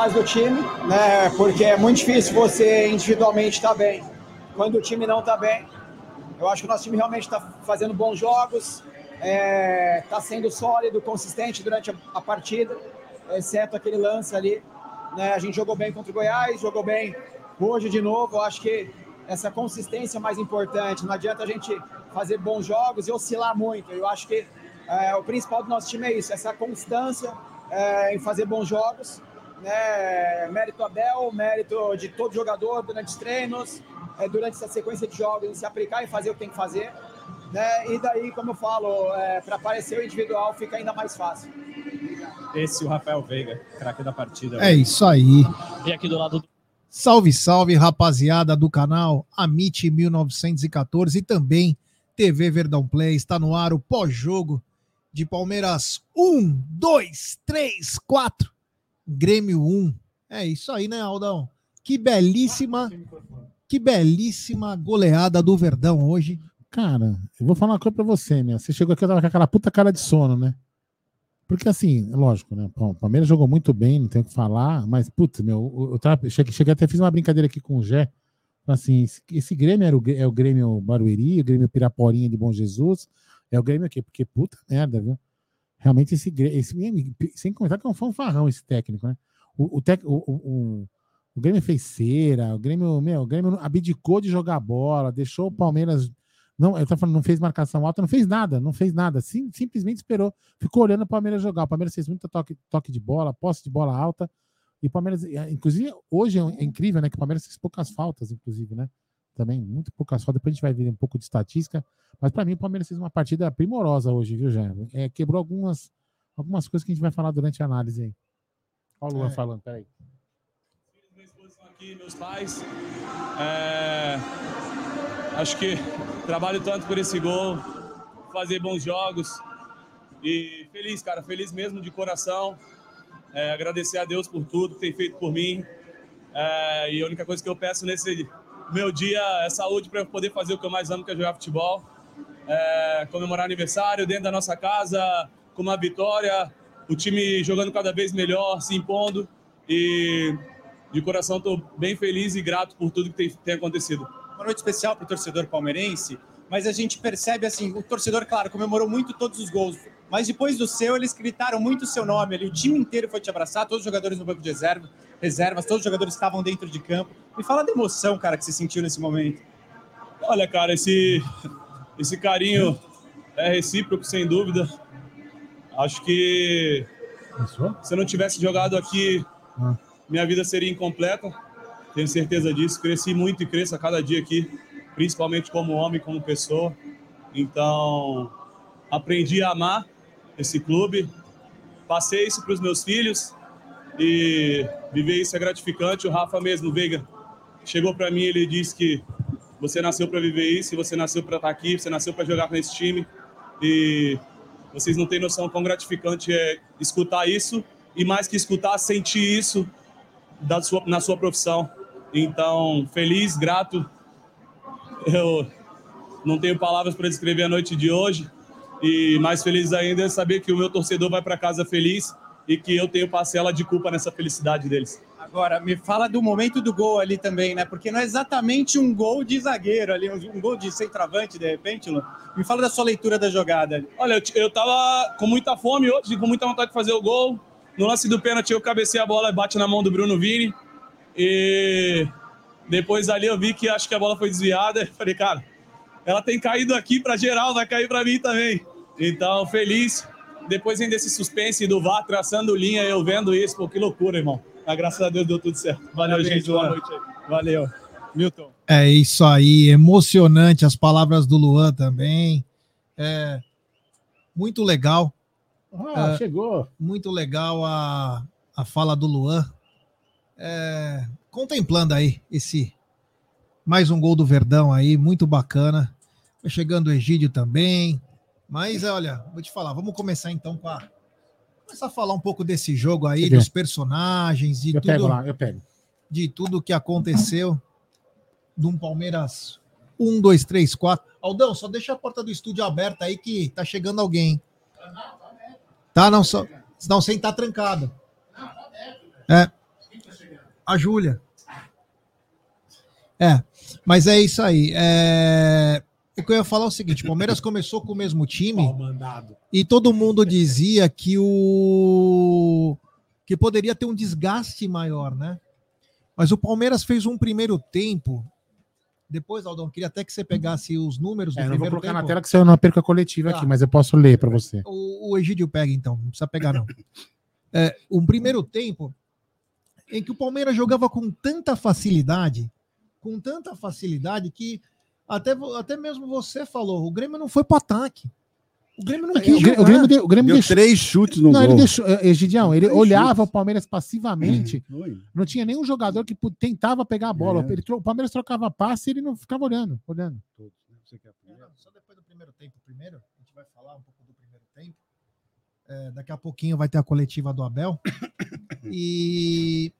fase do time, né? Porque é muito difícil você individualmente estar tá bem. Quando o time não está bem, eu acho que o nosso time realmente está fazendo bons jogos, está é, tá sendo sólido, consistente durante a, a, partida, exceto aquele lance ali. Né? A gente jogou bem contra o Goiás, jogou bem hoje de novo. Eu acho que essa consistência é mais importante. Não adianta a gente fazer bons jogos e oscilar muito. Eu acho que é, o principal do nosso time é isso, essa constância é, em fazer bons jogos. Né? Mérito Abel, mérito de todo jogador durante os treinos, é, durante essa sequência de jogos, se aplicar e fazer o que tem que fazer. Né? E daí, como eu falo, é, para aparecer o individual fica ainda mais fácil. Esse é o Rafael Veiga, craque da partida. É isso aí. E aqui do lado do Salve, salve, rapaziada do canal Amit 1914 e também TV Verdão Play. Está no ar o pós-jogo de Palmeiras 1, 2, 3, 4, Grêmio 1. É isso aí, né, Aldão? Que belíssima, que belíssima goleada do Verdão hoje. Cara, eu vou falar uma coisa pra você, né? Você chegou aqui, eu tava com aquela puta cara de sono, né? Porque assim, lógico, né? o Palmeiras jogou muito bem, não tenho o que falar, mas, putz, meu, eu tava, cheguei, até fiz uma brincadeira aqui com o Gé. Assim, esse, esse Grêmio era o, é o Grêmio Barueri, o Grêmio Piraporinha de Bom Jesus. É o Grêmio aqui, porque puta merda, viu? Realmente esse esse, sem comentar que é um fanfarrão esse técnico, né? O, o, tec, o, o, o Grêmio fez cera, o Grêmio, meu, o Grêmio abdicou de jogar bola, deixou o Palmeiras não, eu tô falando, não fez marcação alta, não fez nada, não fez nada. Sim, simplesmente esperou, ficou olhando o Palmeiras jogar. O Palmeiras fez muito toque, toque de bola, posse de bola alta. E o Palmeiras, inclusive, hoje é incrível, né? Que o Palmeiras fez poucas faltas, inclusive, né? Também, muito poucas faltas. Depois a gente vai ver um pouco de estatística. Mas para mim, o Palmeiras fez uma partida primorosa hoje, viu, Jé? É, quebrou algumas, algumas coisas que a gente vai falar durante a análise aí. Olha o Luan é. falando, peraí. Aqui, meus pais. É Acho que trabalho tanto por esse gol, fazer bons jogos. E feliz, cara, feliz mesmo de coração. É, agradecer a Deus por tudo que tem feito por mim. É, e a única coisa que eu peço nesse meu dia é saúde para poder fazer o que eu mais amo, que é jogar futebol. É, comemorar aniversário dentro da nossa casa, com uma vitória, o time jogando cada vez melhor, se impondo. E de coração estou bem feliz e grato por tudo que tem, tem acontecido uma noite especial para o torcedor palmeirense, mas a gente percebe assim, o torcedor, claro, comemorou muito todos os gols, mas depois do seu, eles gritaram muito o seu nome ali, o time inteiro foi te abraçar, todos os jogadores no banco de reserva, reservas, todos os jogadores estavam dentro de campo. Me fala da emoção, cara, que você sentiu nesse momento. Olha, cara, esse, esse carinho é recíproco, sem dúvida. Acho que se eu não tivesse jogado aqui, ah. minha vida seria incompleta tenho certeza disso. Cresci muito e cresço a cada dia aqui, principalmente como homem, como pessoa. Então, aprendi a amar esse clube, passei isso para os meus filhos e viver isso é gratificante. O Rafa mesmo, Veiga, chegou para mim ele disse que você nasceu para viver isso, você nasceu para estar tá aqui, você nasceu para jogar com esse time e vocês não têm noção quão gratificante é escutar isso e mais que escutar, sentir isso da sua, na sua profissão. Então, feliz, grato. Eu não tenho palavras para descrever a noite de hoje. E mais feliz ainda é saber que o meu torcedor vai para casa feliz e que eu tenho parcela de culpa nessa felicidade deles. Agora, me fala do momento do gol ali também, né? Porque não é exatamente um gol de zagueiro ali, um gol de centroavante, de repente, Lu. Me fala da sua leitura da jogada. Olha, eu, eu tava com muita fome hoje, com muita vontade de fazer o gol. No lance do pênalti, eu cabecei a bola e bate na mão do Bruno Vini. E depois ali eu vi que acho que a bola foi desviada. Falei, cara, ela tem caído aqui para geral, vai cair para mim também. Então, feliz. Depois ainda esse suspense do VAR traçando linha, eu vendo isso. Pô, que loucura, irmão. Mas graças a Deus deu tudo certo. Valeu, Parabéns, gente. Boa noite aí. Valeu. Milton. É isso aí, emocionante as palavras do Luan também. É muito legal. Ah, é, chegou. Muito legal a, a fala do Luan é, contemplando aí esse mais um gol do Verdão aí, muito bacana. Chegando o Egídio também. Mas olha, vou te falar, vamos começar então com a. Começar a falar um pouco desse jogo aí, dos personagens, de eu tudo. Pego lá, eu pego. De tudo que aconteceu. De um Palmeiras 1, 2, 3, 4. Aldão, só deixa a porta do estúdio aberta aí que tá chegando alguém. Tá, não, só. Senão sem tá trancado. É. A Júlia. É, mas é isso aí. É... O que eu ia falar é o seguinte: o Palmeiras começou com o mesmo time e todo mundo dizia que o que poderia ter um desgaste maior, né? Mas o Palmeiras fez um primeiro tempo. Depois, Aldão, queria até que você pegasse os números do É, eu não vou primeiro colocar tempo. na tela que saiu na perca coletiva Tá. aqui, mas eu posso ler para você. O, o Egídio pega, então, não precisa pegar, não. É, um primeiro tempo em que o Palmeiras jogava com tanta facilidade, com tanta facilidade que até, até mesmo você falou, o Grêmio não foi pro ataque. O Grêmio não O quis Grêmio, jogar. o Grêmio, deu- o Grêmio Deu deixou. três chutes no Não, gol. ele deixou. Egidião, ele Três olhava chutes. o Palmeiras passivamente. Foi. Não tinha nenhum jogador que tentava pegar a bola. É. Ele o Palmeiras trocava passe e ele não ficava olhando. olhando. É, não, só depois do primeiro tempo. Primeiro, a gente vai falar um pouco do primeiro tempo. É, daqui a pouquinho vai ter a coletiva do Abel. E,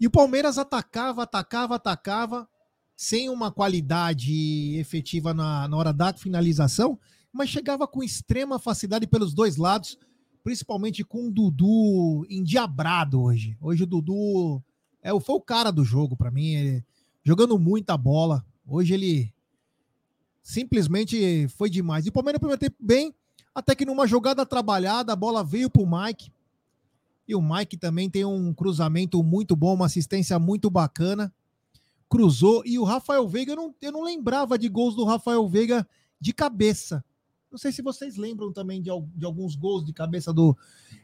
e o Palmeiras atacava, atacava, atacava, sem uma qualidade efetiva na, na hora da finalização, mas chegava com extrema facilidade pelos dois lados, principalmente com o Dudu endiabrado hoje. Hoje o Dudu é, foi o cara do jogo para mim, ele- jogando muita bola. Hoje ele simplesmente foi demais. E o Palmeiras no primeiro tempo bem, até que numa jogada trabalhada, a bola veio pro Mike. E o Mike também tem um cruzamento muito bom, uma assistência muito bacana. Cruzou. E o Rafael Veiga, eu não, eu não lembrava de gols do Rafael Veiga de cabeça. Não sei se vocês lembram também de, de alguns gols de cabeça do.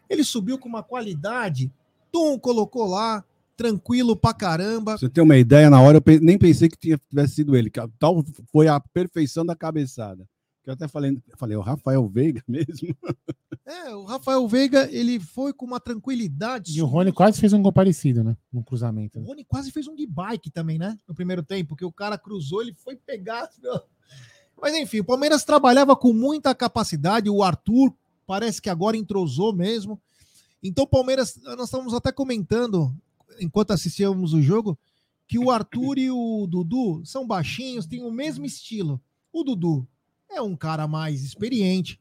Ele subiu com uma qualidade. Tum, colocou lá, tranquilo pra caramba. Você ter uma ideia, na hora eu nem pensei que tivesse sido ele. Tal foi a perfeição da cabeçada. Eu até falei, falei, o Rafael Veiga mesmo. É, o Rafael Veiga, ele foi com uma tranquilidade. E o Rony quase fez um gol parecido, né? No cruzamento. O? Rony quase fez um de bike também, né? No primeiro tempo, que o cara cruzou, ele foi pegar. meu. Mas enfim, o Palmeiras trabalhava com muita capacidade. O Arthur parece que agora entrosou mesmo. Então, o Palmeiras, nós estávamos até comentando, enquanto assistíamos o jogo, que o Arthur e o Dudu são baixinhos, têm o mesmo estilo. O Dudu é um cara mais experiente,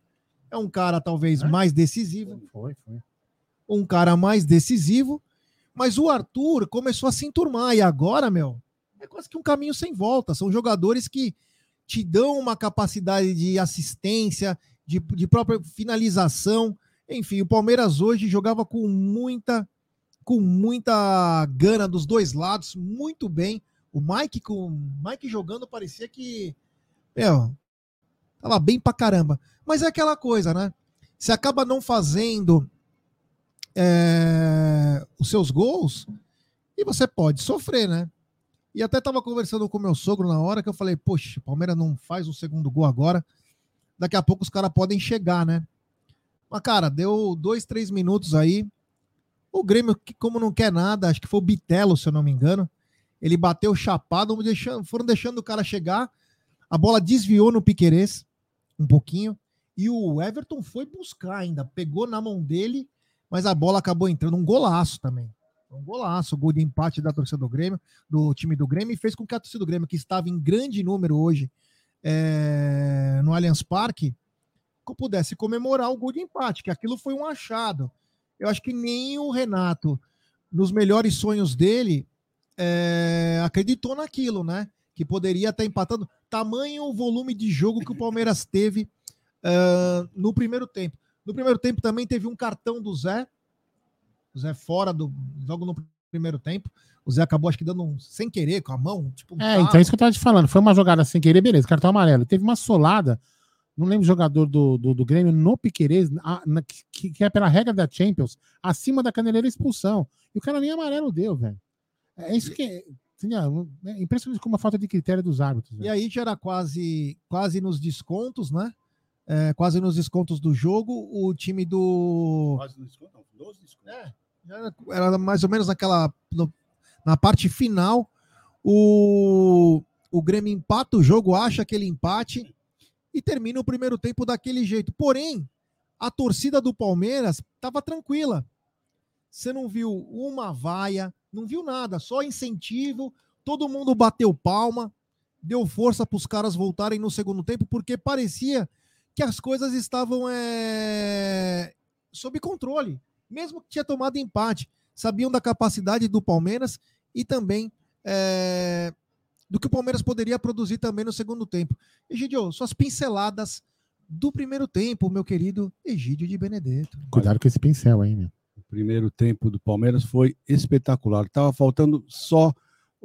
é um cara talvez mais decisivo Foi, foi. um cara mais decisivo, mas o Arthur começou a se enturmar e agora, meu, é quase que um caminho sem volta. São jogadores que te dão uma capacidade de assistência, de, de própria finalização. Enfim, o Palmeiras hoje jogava com muita com muita gana dos dois lados, muito bem. O Mike com o Mike jogando parecia que meu, tava bem pra caramba. Mas é aquela coisa, né? Você acaba não fazendo é, os seus gols e você pode sofrer, né? E até tava conversando com meu sogro na hora que eu falei, poxa, Palmeiras não faz o segundo gol agora, daqui a pouco os caras podem chegar, né? Mas, cara, deu dois, três minutos aí. O Grêmio, que como não quer nada, acho que foi o Bitelo, se eu não me engano, ele bateu chapado, foram deixando o cara chegar, a bola desviou no Piquerez um pouquinho, e o Everton foi buscar ainda, pegou na mão dele, mas a bola acabou entrando um golaço também. Um golaço, gol de empate da torcida do Grêmio, do time do Grêmio, e fez com que a torcida do Grêmio, que estava em grande número hoje é, no Allianz Parque, pudesse comemorar o gol de empate, que aquilo foi um achado. Eu acho que nem o Renato, nos melhores sonhos dele, é, acreditou naquilo, né? Que poderia estar empatando. Tamanho o volume de jogo que o Palmeiras teve ah, no primeiro tempo. No primeiro tempo também teve um cartão do Zé. O Zé fora do. Logo no primeiro tempo. O Zé acabou, acho que dando um sem querer com a mão. Tipo, um É, tapa. então é isso que eu tava te falando. Foi uma jogada sem querer, beleza, cartão amarelo. Teve uma solada, não lembro o jogador do, do, do Grêmio, no Piquerez, a- na- que, que é pela regra da Champions, acima da caneleira expulsão. E o cara nem amarelo deu, velho. É isso que é. Impressionante como a falta de critério dos árbitros. E velho. aí já era quase, quase nos descontos, né? É, quase nos descontos do jogo. O time do. Quase não desconto, não. 12 descontos. É, era, era mais ou menos naquela. no- na parte final. O, o Grêmio empata o jogo, acha aquele empate e termina o primeiro tempo daquele jeito. Porém, a torcida do Palmeiras estava tranquila. Você não viu uma vaia, não viu nada, só incentivo. Todo mundo bateu palma, deu força para os caras voltarem no segundo tempo, porque parecia que as coisas estavam é, sob controle, mesmo que tinha tomado empate. sabiam da capacidade do Palmeiras e também é, do que o Palmeiras poderia produzir também no segundo tempo. Egidio, suas pinceladas do primeiro tempo, meu querido Egídio de Benedetto. Cuidado com esse pincel aí, meu. O primeiro tempo do Palmeiras foi espetacular. Tava faltando só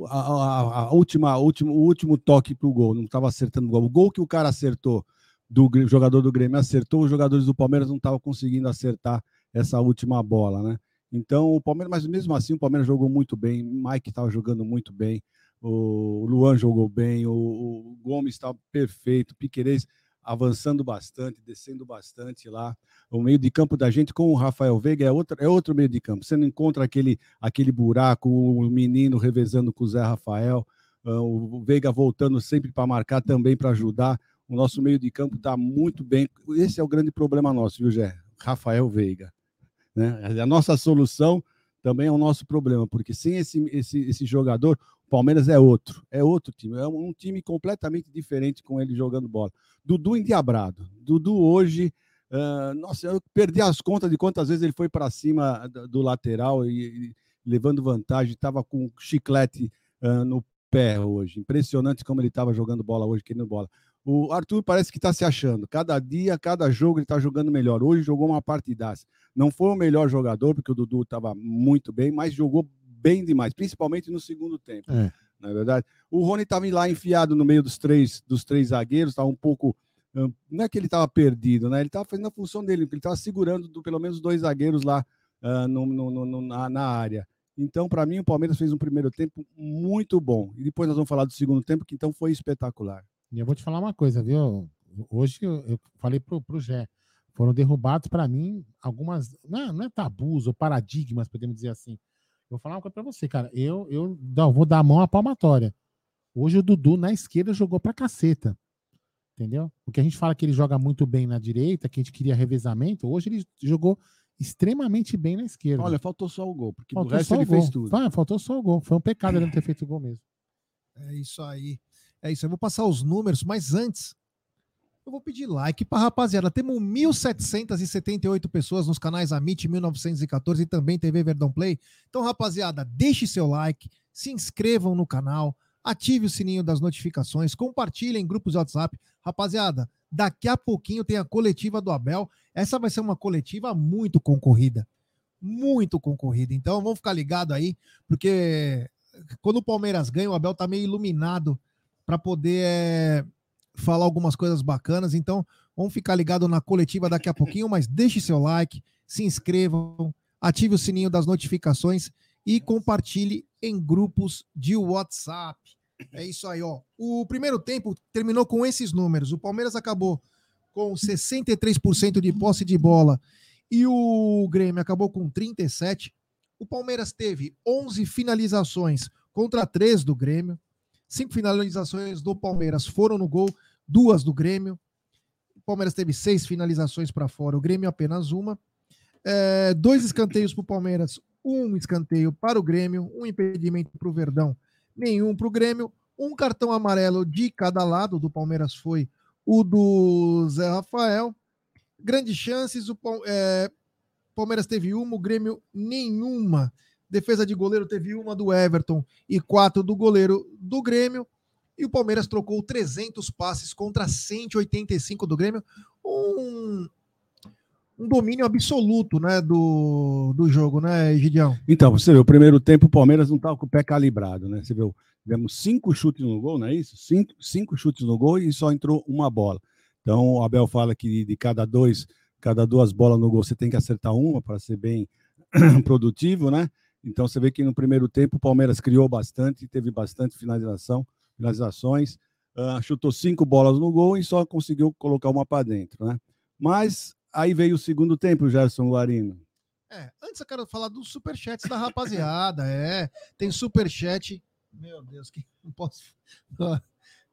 a, a, a última, a último, o último toque para o gol. Não estava acertando o gol. O gol que o cara acertou, do jogador do Grêmio acertou, os jogadores do Palmeiras não estavam conseguindo acertar essa última bola, né? Então, o Palmeiras, mas mesmo assim, o Palmeiras jogou muito bem. O Mike estava jogando muito bem. O Luan jogou bem. O, o Gomes estava perfeito. Piquerez avançando bastante, descendo bastante lá. O meio de campo da gente com o Rafael Veiga é outro, é outro meio de campo. Você não encontra aquele, aquele buraco, o menino revezando com o Zé Rafael, uh, o Veiga voltando sempre para marcar, também para ajudar. O nosso meio de campo está muito bem. Esse é o grande problema nosso, viu, Gé? Rafael Veiga. Né? A nossa solução também é o nosso problema, porque sem esse, esse, esse jogador, o Palmeiras é outro, é outro time, é um time completamente diferente com ele jogando bola. Dudu endiabrado. Dudu hoje, uh, nossa, eu perdi as contas de quantas vezes ele foi para cima do lateral e, e levando vantagem, estava com chiclete uh, no pé hoje. Impressionante como ele estava jogando bola hoje, querendo bola. O Arthur parece que está se achando. Cada dia, cada jogo ele está jogando melhor. Hoje jogou uma partidaça. Não foi o melhor jogador, porque o Dudu estava muito bem, mas jogou bem demais, principalmente no segundo tempo. É. Na é verdade, o Rony estava lá enfiado no meio dos três, dos três zagueiros, estava um pouco. Não é que ele estava perdido, né? Ele estava fazendo a função dele, ele estava segurando do, pelo menos dois zagueiros lá uh, no, no, no, na, na área. Então, para mim, o Palmeiras fez um primeiro tempo muito bom. E depois nós vamos falar do segundo tempo, que então foi espetacular. E eu vou te falar uma coisa, viu? Hoje eu, eu falei pro, pro Gé, foram derrubados para mim algumas, não é, não é tabus ou paradigmas, podemos dizer assim. Vou falar uma coisa para você, cara. Eu, eu não, vou dar a mão à palmatória. Hoje o Dudu na esquerda jogou pra caceta. Entendeu? Porque a gente fala que ele joga muito bem na direita, que a gente queria revezamento. Hoje ele jogou extremamente bem na esquerda. Olha, faltou só o gol, porque faltou o resto ele fez tudo. Faltou só o gol. Foi um pecado ele não ter feito o gol mesmo. É isso aí. É isso. Eu vou passar os números, mas antes, eu vou pedir like para rapaziada. Temos 1.778 pessoas nos canais Amit 1914 e também TV Verdão Play. Então, rapaziada, deixe seu like, se inscrevam no canal, ative o sininho das notificações, compartilhem em grupos de WhatsApp. Rapaziada, daqui a pouquinho tem a coletiva do Abel. Essa vai ser uma coletiva muito concorrida. Muito concorrida. Então, vamos ficar ligado aí, porque quando o Palmeiras ganha, o Abel tá meio iluminado para poder é, falar algumas coisas bacanas. Então, vamos ficar ligado na coletiva daqui a pouquinho, mas deixe seu like, se inscrevam, ative o sininho das notificações e compartilhe em grupos de WhatsApp. É isso aí, ó. O primeiro tempo terminou com esses números. O Palmeiras acabou com 63% de posse de bola e o Grêmio acabou com 37. O Palmeiras teve 11 finalizações contra 3 do Grêmio. Cinco finalizações do Palmeiras foram no gol, duas do Grêmio. O Palmeiras teve seis finalizações para fora, o Grêmio apenas uma. É, dois escanteios para o Palmeiras, um escanteio para o Grêmio, um impedimento para o Verdão, nenhum para o Grêmio. Um cartão amarelo de cada lado do Palmeiras foi o do Zé Rafael. Grandes chances, o é, Palmeiras teve uma, o Grêmio nenhuma. Defesa de goleiro teve uma do Everton e quatro do goleiro do Grêmio. E o Palmeiras trocou 300 passes contra 185 do Grêmio. Um, um domínio absoluto né, do, do jogo, né, Gideão? Então, você vê, o primeiro tempo o Palmeiras não estava com o pé calibrado, né? Você viu, tivemos cinco chutes no gol, não é isso? Cinco, cinco chutes no gol e só entrou uma bola. Então, o Abel fala que de cada dois, cada duas bolas no gol, você tem que acertar uma para ser bem produtivo, né? Então você vê que no primeiro tempo o Palmeiras criou bastante, teve bastante finalização, finalizações, uh, chutou cinco bolas no gol e só conseguiu colocar uma para dentro, né? Mas aí veio o segundo tempo, Gerson Guarino. É, antes eu quero falar dos superchats da rapaziada. é, tem superchat. Meu Deus, que não posso.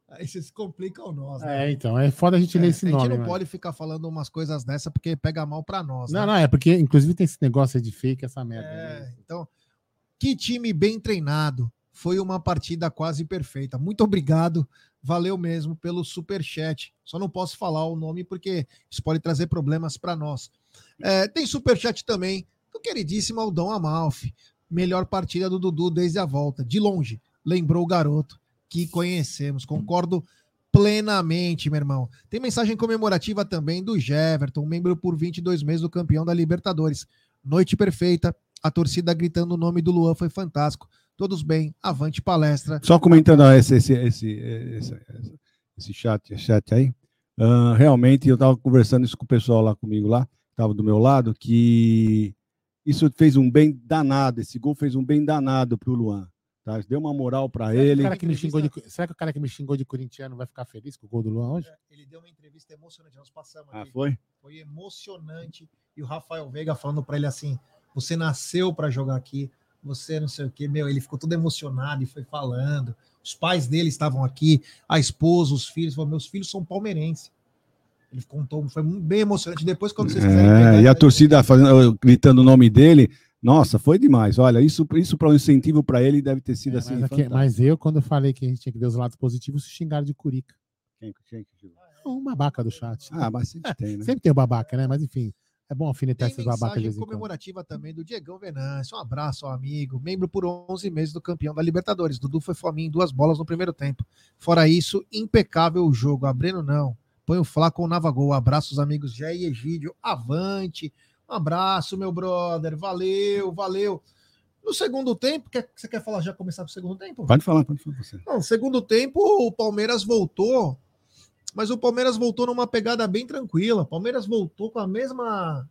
Aí vocês complicam nós. Né? É, então, é foda a gente é, ler esse nome. A gente não né? pode ficar falando umas coisas dessa porque pega mal para nós. Não, né? não, é porque inclusive tem esse negócio de fake, essa merda. É, né? então, que time bem treinado. Foi uma partida quase perfeita. Muito obrigado. Valeu mesmo pelo super chat. Só não posso falar o nome porque isso pode trazer problemas para nós. É, tem super chat também do queridíssimo Aldão Amalfi. melhor partida do Dudu desde a volta. De longe, lembrou o garoto que conhecemos. Concordo plenamente, meu irmão. Tem mensagem comemorativa também do Jeverton, membro por 22 meses do campeão da Libertadores. Noite perfeita, a torcida gritando o nome do Luan foi fantástico. Todos bem, avante palestra. Só comentando esse, esse, esse, esse, esse chat, chat aí. Uh, realmente, eu estava conversando isso com o pessoal lá comigo lá, estava do meu lado, que isso fez um bem danado, esse gol fez um bem danado para o Luan. Tá? Deu uma moral para ele. Que de, será que o cara que me xingou de corintiano vai ficar feliz com o gol do Luan hoje? Ele deu uma entrevista emocionante, nós passamos. Ah, foi? Foi emocionante. E o Rafael Veiga falando para ele assim: você nasceu para jogar aqui, você não sei o que, meu, ele ficou todo emocionado e foi falando. Os pais dele estavam aqui, a esposa, os filhos, falou, meus filhos são palmeirenses. Ele contou, foi bem emocionante. Depois, quando vocês quiserem. É, pegar, e a torcida fazendo, gritando o nome dele, nossa, foi demais. Olha, isso, isso para um incentivo para ele deve ter sido é, assim. Mas, aqui, mas, eu, quando eu falei que a gente tinha que ver os lados positivos, se xingaram de curica. Quem, quem, quem? Um babaca do chat. Ah, mas sempre é, tem, né? Sempre tem o babaca, né? Mas enfim. É bom alfinetar esses babacas de comemorativa também do Diegão Venâncio. Um abraço ao amigo, membro por 11 meses do campeão da Libertadores. Dudu foi fominho em duas bolas no primeiro tempo. Fora isso, impecável o jogo. Abreno não. Põe o Flá com o Navagol. Abraço os amigos Jé e Egídio. Avante. Um abraço, meu brother. Valeu, valeu. No segundo tempo, quer, você quer falar já começar pro segundo tempo? Pode falar, pode falar você. Não, segundo tempo, o Palmeiras voltou mas o Palmeiras voltou numa pegada bem tranquila. O Palmeiras voltou com a mesma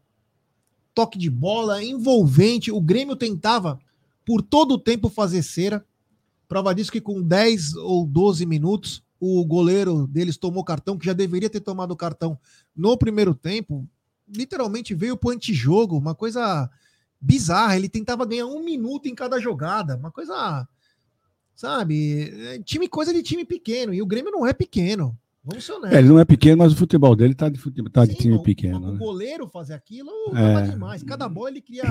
toque de bola envolvente. O Grêmio tentava por todo o tempo fazer cera. Prova disso que com 10 ou 12 minutos o goleiro deles tomou cartão, que já deveria ter tomado cartão no primeiro tempo. Literalmente veio pro antijogo, uma coisa bizarra. Ele tentava ganhar um minuto em cada jogada, uma coisa, sabe? É, time coisa de time pequeno. E o Grêmio não é pequeno. Vamos ser honestos. É, ele não é pequeno, mas o futebol dele tá de, futebol, tá Sim, de time o, pequeno. O, né? goleiro fazer aquilo é demais. Cada bola ele queria.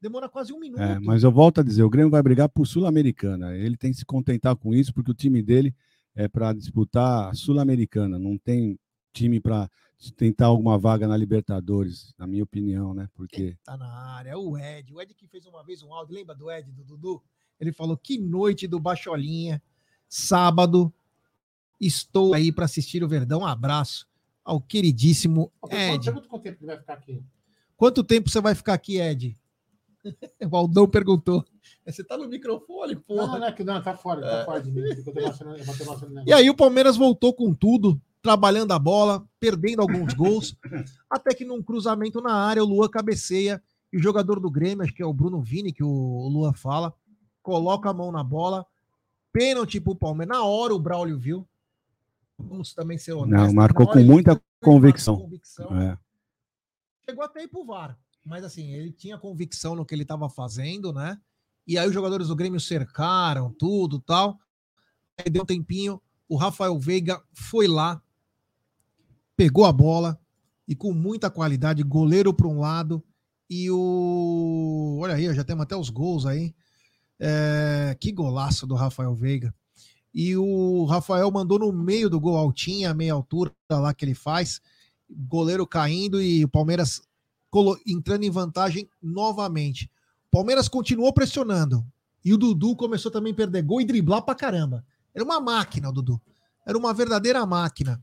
demora quase um minuto. É, mas eu volto a dizer: o Grêmio vai brigar por Sul-Americana. Ele tem que se contentar com isso, porque o time dele é para disputar a Sul-Americana. Não tem time para tentar alguma vaga na Libertadores, na minha opinião, né? Porque. tá na área, o Ed. O Ed que fez uma vez um áudio, lembra do Ed, do Dudu? Ele falou: que noite do Bacholinha, sábado Estou aí para assistir o Verdão. Um abraço ao queridíssimo Ed. Quanto, quanto tempo vai ficar aqui? Quanto tempo você vai ficar aqui, Ed? O Aldão perguntou. Você tá no microfone, porra. Não, não, é que não, tá fora, tá fora de mim. e aí o Palmeiras voltou com tudo, trabalhando a bola, perdendo alguns gols, até que num cruzamento na área, o Lua cabeceia e o jogador do Grêmio, acho que é o Bruno Vini, que o Lua fala, coloca a mão na bola, pênalti pro Palmeiras. Na hora o Braulio viu, Vamos também ser honestos. Não, marcou com muita convicção. convicção. É. Chegou até ir pro VAR. Mas assim, ele tinha convicção no que ele estava fazendo, né? E aí os jogadores do Grêmio cercaram tudo tal. Aí deu um tempinho, o Rafael Veiga foi lá, pegou a bola e com muita qualidade, goleiro para um lado e o. Olha aí, já temos até os gols aí. É... Que golaço do Rafael Veiga e o Rafael mandou no meio do gol altinha, meia altura lá que ele faz, goleiro caindo e o Palmeiras entrando em vantagem novamente. Palmeiras continuou pressionando e o Dudu começou também a perder gol e driblar pra caramba. Era uma máquina o Dudu, era uma verdadeira máquina.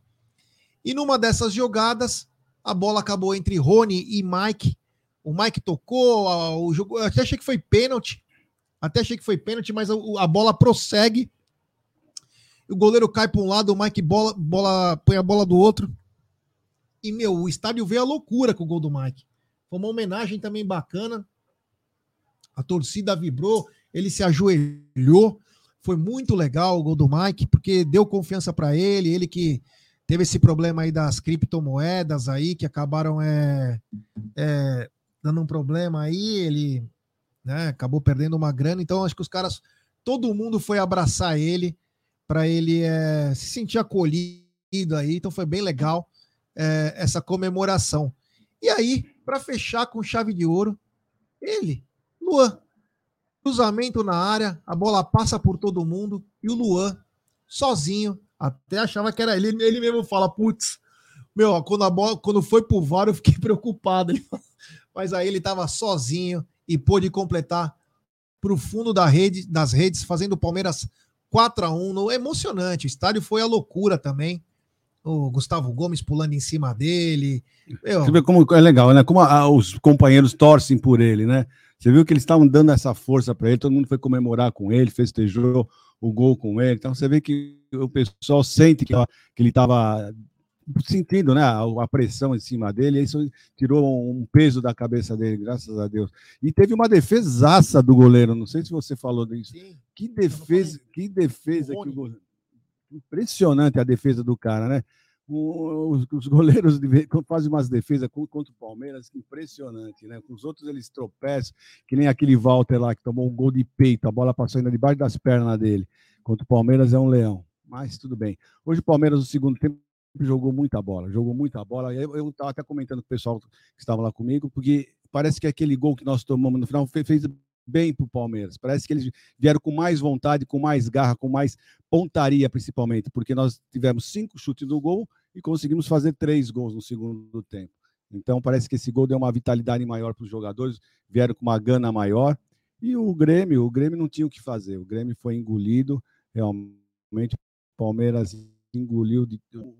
E numa dessas jogadas, a bola acabou entre Rony e Mike. O Mike tocou, o jogo, até achei que foi pênalti, até achei que foi pênalti, mas a, a bola prossegue o goleiro cai para um lado, o Mike bola, bola, põe a bola do outro. E, meu, o estádio veio a loucura com o gol do Mike. Foi uma homenagem também bacana. A torcida vibrou, ele se ajoelhou. Foi muito legal o gol do Mike, porque deu confiança para ele. Ele que teve esse problema aí das criptomoedas aí, que acabaram é, é, dando um problema aí. Ele né, acabou perdendo uma grana. Então, acho que os caras, todo mundo foi abraçar ele para ele é, se sentir acolhido aí. Então foi bem legal é, essa comemoração. E aí, para fechar com chave de ouro, ele, Luan, cruzamento na área, a bola passa por todo mundo e o Luan, sozinho, até achava que era ele. Ele mesmo fala, putz, meu, quando a bola, quando foi pro VAR, eu fiquei preocupado. Mas aí ele estava sozinho e pôde completar para o fundo da rede, das redes, fazendo o Palmeiras 4 a 1 no, Emocionante. O estádio foi a loucura também. O Gustavo Gomes pulando em cima dele. Você vê como é legal, né? Como a, os companheiros torcem por ele, né? Você viu que eles estavam dando essa força para ele, todo mundo foi comemorar com ele, festejou o gol com ele. Então você vê que o pessoal sente que, que ele estava sentindo né, a, pressão em cima dele, e isso tirou um peso da cabeça dele, graças a Deus. E teve uma defesaça do goleiro, não sei se você falou disso. Sim, que defesa, que defesa que o Impressionante a defesa do cara, né? Os, os goleiros fazem umas defesas contra o Palmeiras, impressionante, né? Com os outros eles tropeçam, que nem aquele Walter lá que tomou um gol de peito, a bola passou ainda debaixo das pernas dele. Contra o Palmeiras é um leão, mas tudo bem. Hoje o Palmeiras, no segundo tempo, jogou muita bola, jogou muita bola. Eu estava até comentando com o pessoal que estava lá comigo, porque parece que aquele gol que nós tomamos no final fez bem para o Palmeiras. Parece que eles vieram com mais vontade, com mais garra, com mais pontaria, principalmente, porque nós tivemos cinco chutes no gol e conseguimos fazer três gols no segundo tempo. Então parece que esse gol deu uma vitalidade maior para os jogadores, vieram com uma gana maior. E o Grêmio, o Grêmio não tinha o que fazer. O Grêmio foi engolido, realmente. Palmeiras engoliu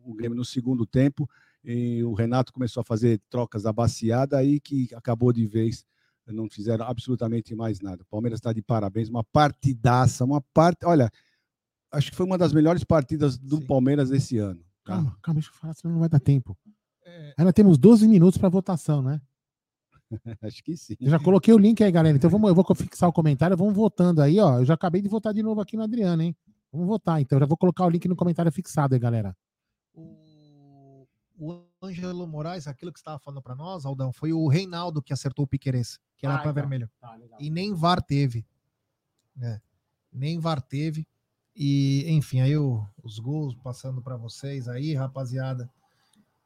o Grêmio no segundo tempo e o Renato começou a fazer trocas abaciadas aí que acabou de vez não fizeram absolutamente mais nada. O Palmeiras está de parabéns, uma partidaça, uma parte, olha, acho que foi uma das melhores partidas do Sim. Palmeiras esse ano. Tá? Calma, calma, deixa eu falar, senão não vai dar tempo. É... Ainda temos 12 minutos para votação, né? acho que sim. Eu já coloquei o link aí, galera. Então vamos, eu vou fixar o comentário, vamos votando aí, ó. Eu já acabei de votar de novo aqui no Adriano, hein? Vamos votar, então. Eu já vou colocar o link no comentário fixado aí, galera. O, o Ângelo Moraes, aquilo que você estava falando para nós, Aldão, foi o Reinaldo que acertou o Piqueires, que era ah, para então. vermelho. Tá, e nem VAR teve. É, nem VAR teve. E, enfim, aí o, os gols passando para vocês aí, rapaziada.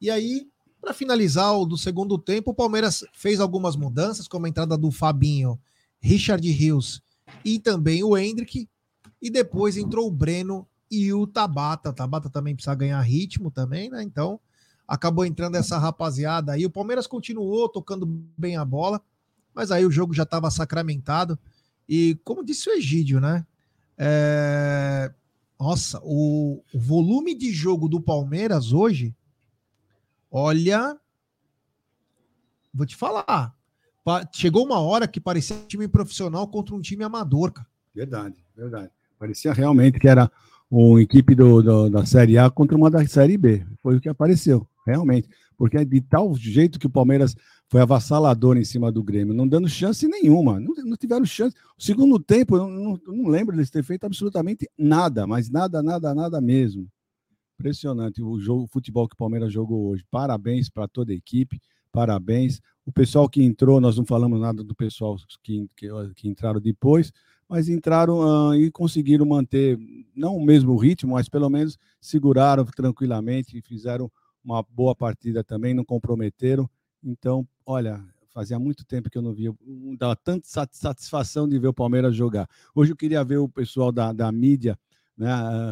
E aí, para finalizar o do segundo tempo, o Palmeiras fez algumas mudanças, como a entrada do Fabinho, Richard Rios e também o Hendrick. E depois entrou o Breno e o Tabata. Tabata também precisa ganhar ritmo também, né? Então acabou entrando essa rapaziada aí. O Palmeiras continuou tocando bem a bola, mas aí o jogo já estava sacramentado. E como disse o Egídio, né? É... Nossa, o, o volume de jogo do Palmeiras hoje, olha, vou te falar, chegou uma hora que parecia um time profissional contra um time amador, cara. Verdade, verdade. Parecia realmente que era uma equipe do, do, da Série A contra uma da Série B. Foi o que apareceu, realmente. Porque é de tal jeito que o Palmeiras foi avassalador em cima do Grêmio, não dando chance nenhuma. Não, não tiveram chance. O segundo tempo, eu não, não lembro deles ter feito absolutamente nada, mas nada, nada, nada mesmo. Impressionante o jogo, o futebol que o Palmeiras jogou hoje. Parabéns para toda a equipe, parabéns. O pessoal que entrou, nós não falamos nada do pessoal que, que, que entraram depois, mas entraram uh, e conseguiram manter, não o mesmo ritmo, mas pelo menos seguraram tranquilamente e fizeram uma boa partida também, não comprometeram. Então, olha, fazia muito tempo que eu não via, dava tanta satisfação de ver o Palmeiras jogar. Hoje eu queria ver o pessoal da, da mídia né,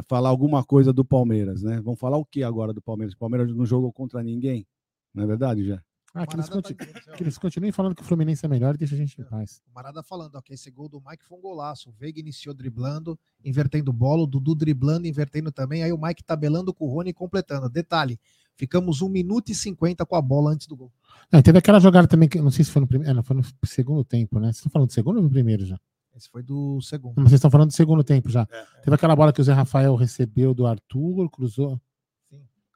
falar alguma coisa do Palmeiras, né? Vamos falar o que agora do Palmeiras? O Palmeiras não jogou contra ninguém, não é verdade, já? Ah, que eles, continu... tá que eles, continuem falando que o Fluminense é melhor e deixa a gente em paz. O Marada falando, ok, esse gol do Mike foi um golaço. O Veiga iniciou driblando, invertendo bola, o Dudu driblando, invertendo também. Aí o Mike tabelando com o Rony completando. Detalhe, ficamos 1 minuto e 50 com a bola antes do gol. É, teve aquela jogada também, que não sei se foi no primeiro, é, não, foi no segundo tempo, né? Vocês estão falando do segundo ou do primeiro já? Esse foi do segundo. Não, vocês estão falando do segundo tempo já. É, é. Teve aquela bola que o Zé Rafael recebeu do Arthur, cruzou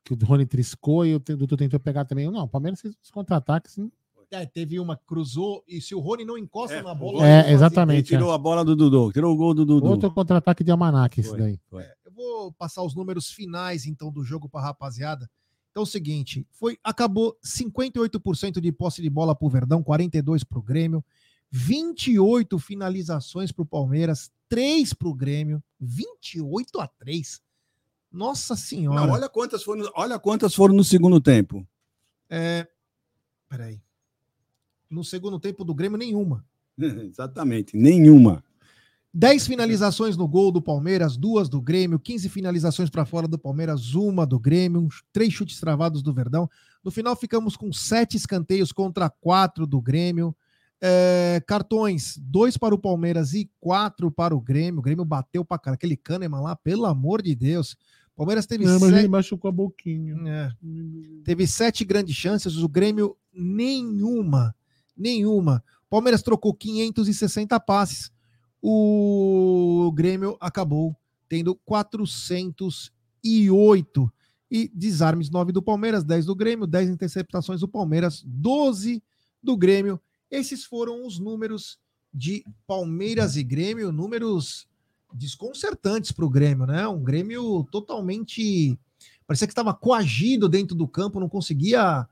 que o Rony triscou e o Dudu tentou pegar também. Não, o Palmeiras fez os contra-ataques. É, teve uma cruzou e se o Rony não encosta é, na bola. É, exatamente. Ele tirou é. a bola do Dudu, tirou o gol do Dudu. Outro contra-ataque de Almanac, esse daí. Foi. É, eu vou passar os números finais então do jogo para rapaziada. Então é o seguinte, foi acabou 58% de posse de bola para o Verdão, 42 para o Grêmio, 28 finalizações para o Palmeiras, 3 para o Grêmio, 28 a 3. Nossa senhora. Não, olha quantas foram, olha quantas foram no segundo tempo. É, peraí. No segundo tempo do Grêmio, nenhuma. Exatamente, nenhuma. 10 finalizações no gol do Palmeiras, duas do Grêmio, 15 finalizações para fora do Palmeiras, uma do Grêmio, três chutes travados do Verdão. No final ficamos com sete escanteios contra quatro do Grêmio. É, cartões, dois para o Palmeiras e quatro para o Grêmio. O Grêmio bateu para cara. Aquele Kahneman lá, pelo amor de Deus. Palmeiras teve Não, mas sete... ele machucou a boquinha. É. Teve sete grandes chances, o Grêmio nenhuma. Nenhuma. Palmeiras trocou 560 passes. O Grêmio acabou tendo 408. E desarmes 9 do Palmeiras, 10 do Grêmio, 10 interceptações do Palmeiras, 12 do Grêmio. Esses foram os números de Palmeiras e Grêmio, números desconcertantes para o Grêmio, né? Um Grêmio totalmente. Parecia que estava coagido dentro do campo, não conseguia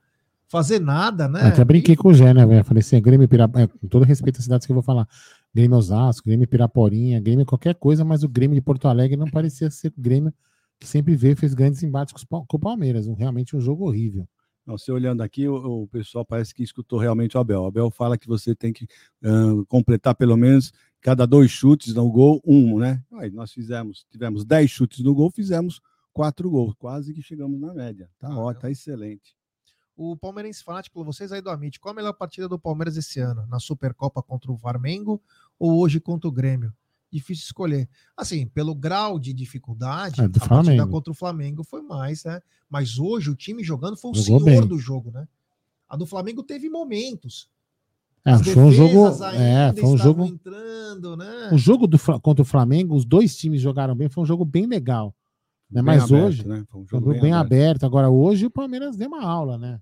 fazer nada, né? Até brinquei com o Gé, né, velho? Falei assim, Grêmio Pirapora, com todo respeito às cidades que eu vou falar, Grêmio Osasco, Grêmio Piraporinha, Grêmio qualquer coisa, mas o Grêmio de Porto Alegre não parecia ser o Grêmio que sempre veio fez grandes embates com, com o Palmeiras. Um, realmente um jogo horrível. Não, você olhando aqui, o, o, pessoal parece que escutou realmente o Abel. O Abel fala que você tem que uh, completar pelo menos cada dois chutes no gol, um, né? Aí nós fizemos, tivemos dez chutes no gol, fizemos quatro gols, quase que chegamos na média. Tá ah, ótimo, tá excelente. O Palmeirense Fanático, vocês aí do Amit, qual a melhor partida do Palmeiras esse ano? Na Supercopa contra o Flamengo ou hoje contra o Grêmio? Difícil escolher. Assim, pelo grau de dificuldade, é, a Flamengo. partida contra o Flamengo foi mais, né? Mas hoje o time jogando foi o Jogou senhor bem. do jogo, né? A do Flamengo teve momentos. É, foi um jogo. É, foi um jogo. Entrando, né? O jogo do, contra o Flamengo, os dois times jogaram bem, foi um jogo bem legal. Né? Bem Mas aberto, hoje, né? Foi um jogo bem, bem aberto. aberto. Agora, hoje o Palmeiras deu uma aula, né?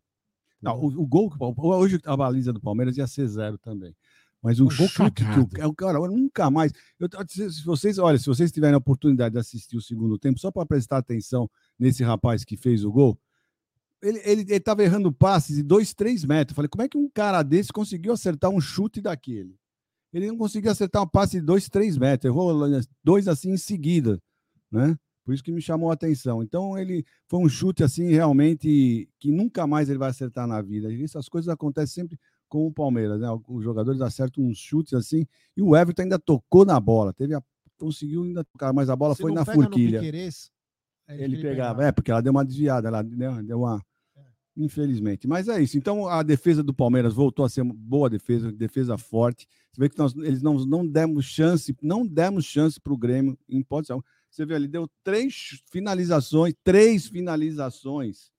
Não, o, o gol, hoje a baliza do Palmeiras ia ser zero também. Mas o, o chute que o, cara, nunca mais. Eu, se vocês, olha, se vocês tiverem a oportunidade de assistir o segundo tempo, só para prestar atenção nesse rapaz que fez o gol, ele, ele, ele tava errando passes de dois, três metros. Eu falei, como é que um cara desse conseguiu acertar um chute daquele? Ele não conseguiu acertar um passe de dois, três metros, errou dois assim em seguida, né? Por isso que me chamou a atenção. Então, ele foi um chute assim, realmente, que nunca mais ele vai acertar na vida. E essas coisas acontecem sempre com o Palmeiras, né? Os jogadores acertam uns chutes assim, e o Everton ainda tocou na bola, teve a, conseguiu ainda tocar, mas a bola Se foi na forquilha. Piqueires, ele, ele pegava, pegava, é, porque ela deu uma desviada, ela deu, deu uma. Infelizmente. Mas é isso. Então a defesa do Palmeiras voltou a ser boa defesa, defesa forte. Você vê que nós, eles não, não demos chance, não demos chance para o Grêmio em hipótese você vê ali, deu três finalizações, três finalizações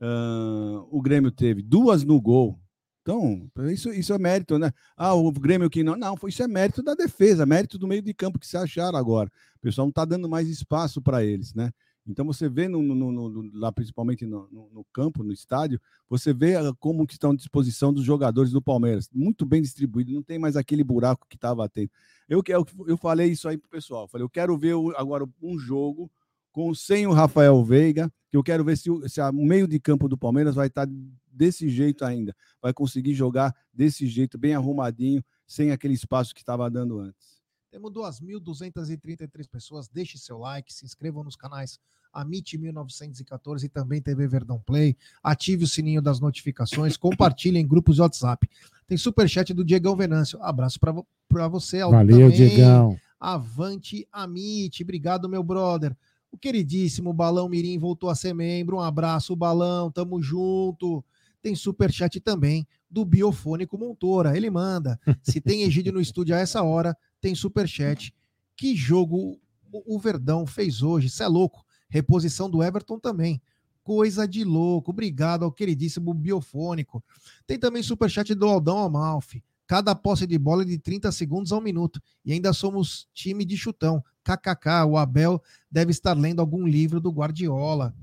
uh, o Grêmio teve, duas no gol. Então, isso, isso é mérito, né? Ah, o Grêmio que não. Não, isso é mérito da defesa, mérito do meio de campo que se acharam agora. O pessoal não está dando mais espaço para eles, né? Então você vê no, no, no, lá principalmente no, campo, no estádio, você vê ah, como que estão à disposição dos jogadores do Palmeiras, muito bem distribuído, não tem mais aquele buraco que estava tendo. Eu, eu, falei isso aí pro pessoal, falei, eu quero ver agora um jogo com sem o Rafael Veiga, que eu quero ver se, se o meio de campo do Palmeiras vai estar tá desse jeito ainda, vai conseguir jogar desse jeito, bem arrumadinho, sem aquele espaço que estava dando antes. Temos 2.233 pessoas. Deixe seu like, se inscrevam nos canais Amit 1914 e também TV Verdão Play. Ative o sininho das notificações, compartilhe em grupos de WhatsApp. Tem superchat do Diegão Venâncio. Abraço para você, Aldo Valeu, também. Diegão. Avante Amit. Obrigado, meu brother. O queridíssimo Balão Mirim voltou a ser membro. Um abraço, Balão. Tamo junto. Tem superchat também do Biofônico Montora. Ele manda. Se tem Egídio no estúdio a essa hora, tem superchat. Que jogo o Verdão fez hoje? Isso é louco. Reposição do Everton também. Coisa de louco. Obrigado ao queridíssimo Biofônico. Tem também superchat do Aldão Amalfi. Cada posse de bola é de 30 segundos a um minuto. E ainda somos time de chutão. KKK. O Abel deve estar lendo algum livro do Guardiola.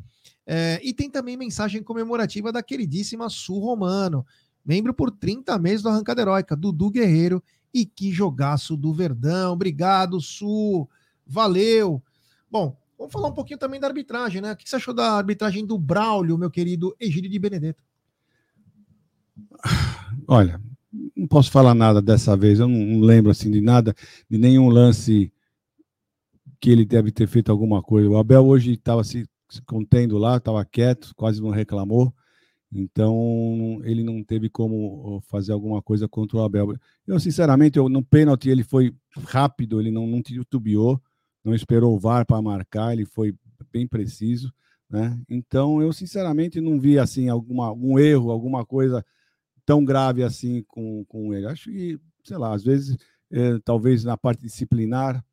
É, e tem também mensagem comemorativa da queridíssima Sul Romano, membro por 30 meses do Arrancada Heróica, Dudu Guerreiro e que jogaço do Verdão. Obrigado, Sul. Valeu. Bom, vamos falar um pouquinho também da arbitragem, né? O que você achou da arbitragem do Braulio, meu querido Egídio de Benedetto? Olha, não posso falar nada dessa vez. Eu não lembro assim de nada, de nenhum lance que ele deve ter feito alguma coisa. O Abel hoje estava se contendo lá, estava quieto, quase não reclamou. Então, ele não teve como fazer alguma coisa contra o Abel. Eu, sinceramente, eu, no pênalti ele foi rápido, ele não, não titubeou, não esperou o VAR para marcar, ele foi bem preciso. Né? Então, eu, sinceramente, não vi assim alguma, algum erro, alguma coisa tão grave assim com, com ele. Acho que, sei lá, às vezes, é, talvez na parte disciplinar,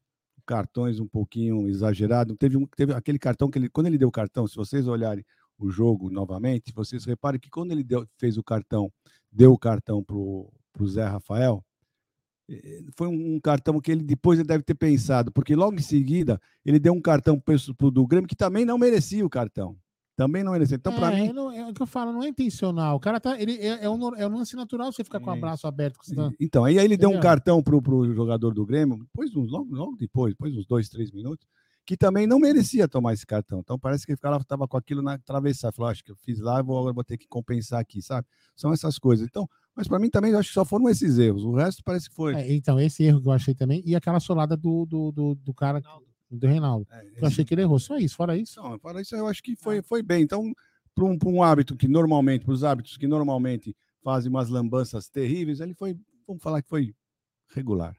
cartões um pouquinho exagerado. Teve, teve aquele cartão que ele, quando ele deu o cartão, se vocês olharem o jogo novamente, vocês reparem que quando ele deu, fez o cartão, deu o cartão para o Zé Rafael, eh, foi um cartão que ele depois ele deve ter pensado, porque logo em seguida ele deu um cartão para o do Grêmio que também não merecia o cartão. Também não merecia. Então, para é, mim. Não, é o que eu falo, não é intencional. O cara tá. Ele, é, é, um, é um lance natural você ficar com o abraço aberto. Tá... Então, aí ele deu um cartão para o jogador do Grêmio, depois, logo, logo depois, depois uns dois, três minutos, que também não merecia tomar esse cartão. Então parece que ele estava com aquilo na travessar. Falou, acho que eu fiz lá, vou, agora vou ter que compensar aqui, sabe? São essas coisas. Então, mas para mim também acho que só foram esses erros. O resto parece que foi. É, então, esse erro que eu achei também, e aquela solada do, do, do, do cara, do Reinaldo. É, esse... Eu achei que ele errou. Só isso, fora isso. Não, fora isso, eu acho que foi, foi bem. Então, para um, um hábito que normalmente, para os hábitos que normalmente fazem umas lambanças terríveis, ele foi, vamos falar que foi regular.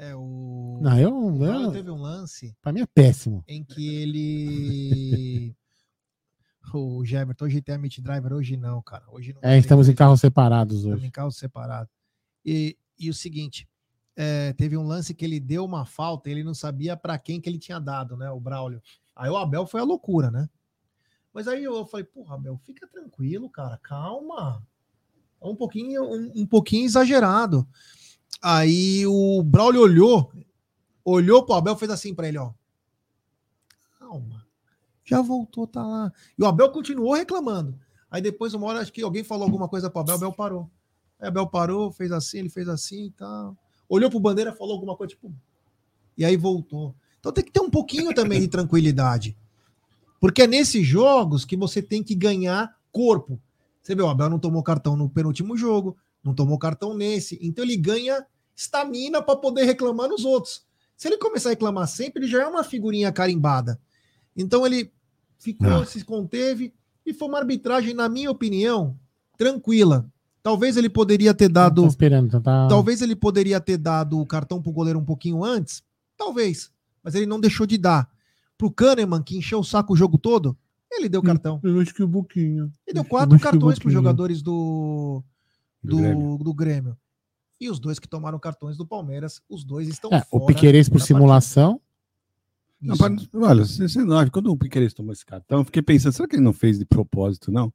É, o. Não, eu. eu... teve um lance. Para mim é péssimo. Em que ele. o Gemerton, hoje tem a Meet Driver, hoje não, cara. Hoje não é, estamos em carros separados hoje. Estamos em carros separados. E, e o seguinte, é, teve um lance que ele deu uma falta, ele não sabia para quem que ele tinha dado, né? O Braulio. Aí o Abel foi a loucura, né? Mas aí eu falei, porra, Abel, fica tranquilo, cara, calma. É um pouquinho, um, um pouquinho exagerado. Aí o Braulio olhou, olhou pro Abel, fez assim para ele, ó. Calma já voltou, tá lá. E o Abel continuou reclamando. Aí depois, uma hora, acho que alguém falou alguma coisa para Abel, Abel parou. Aí Abel parou, fez assim, ele fez assim e tal. Olhou pro Bandeira, falou alguma coisa, tipo. E aí voltou. Então tem que ter um pouquinho também de tranquilidade. Porque é nesses jogos que você tem que ganhar corpo. Você vê, o Abel não tomou cartão no penúltimo jogo, não tomou cartão nesse. Então ele ganha estamina para poder reclamar nos outros. Se ele começar a reclamar sempre, ele já é uma figurinha carimbada. Então ele ficou, não. se conteve e foi uma arbitragem, na minha opinião, tranquila. Talvez ele poderia ter dado. Esperando, tá... Talvez ele poderia ter dado o cartão pro goleiro um pouquinho antes. Talvez. Mas ele não deixou de dar. Pro Kahneman, que encheu o saco o jogo todo, ele deu cartão. Eu acho que o Buquinho. Ele deu quatro cartões para os jogadores do, do, do Grêmio. do, Grêmio. E os dois que tomaram cartões do Palmeiras, os dois estão é, O Piqueires por simulação. Não, para, olha, você não, quando o Piqueires tomou esse cartão, eu fiquei pensando, será que ele não fez de propósito, não?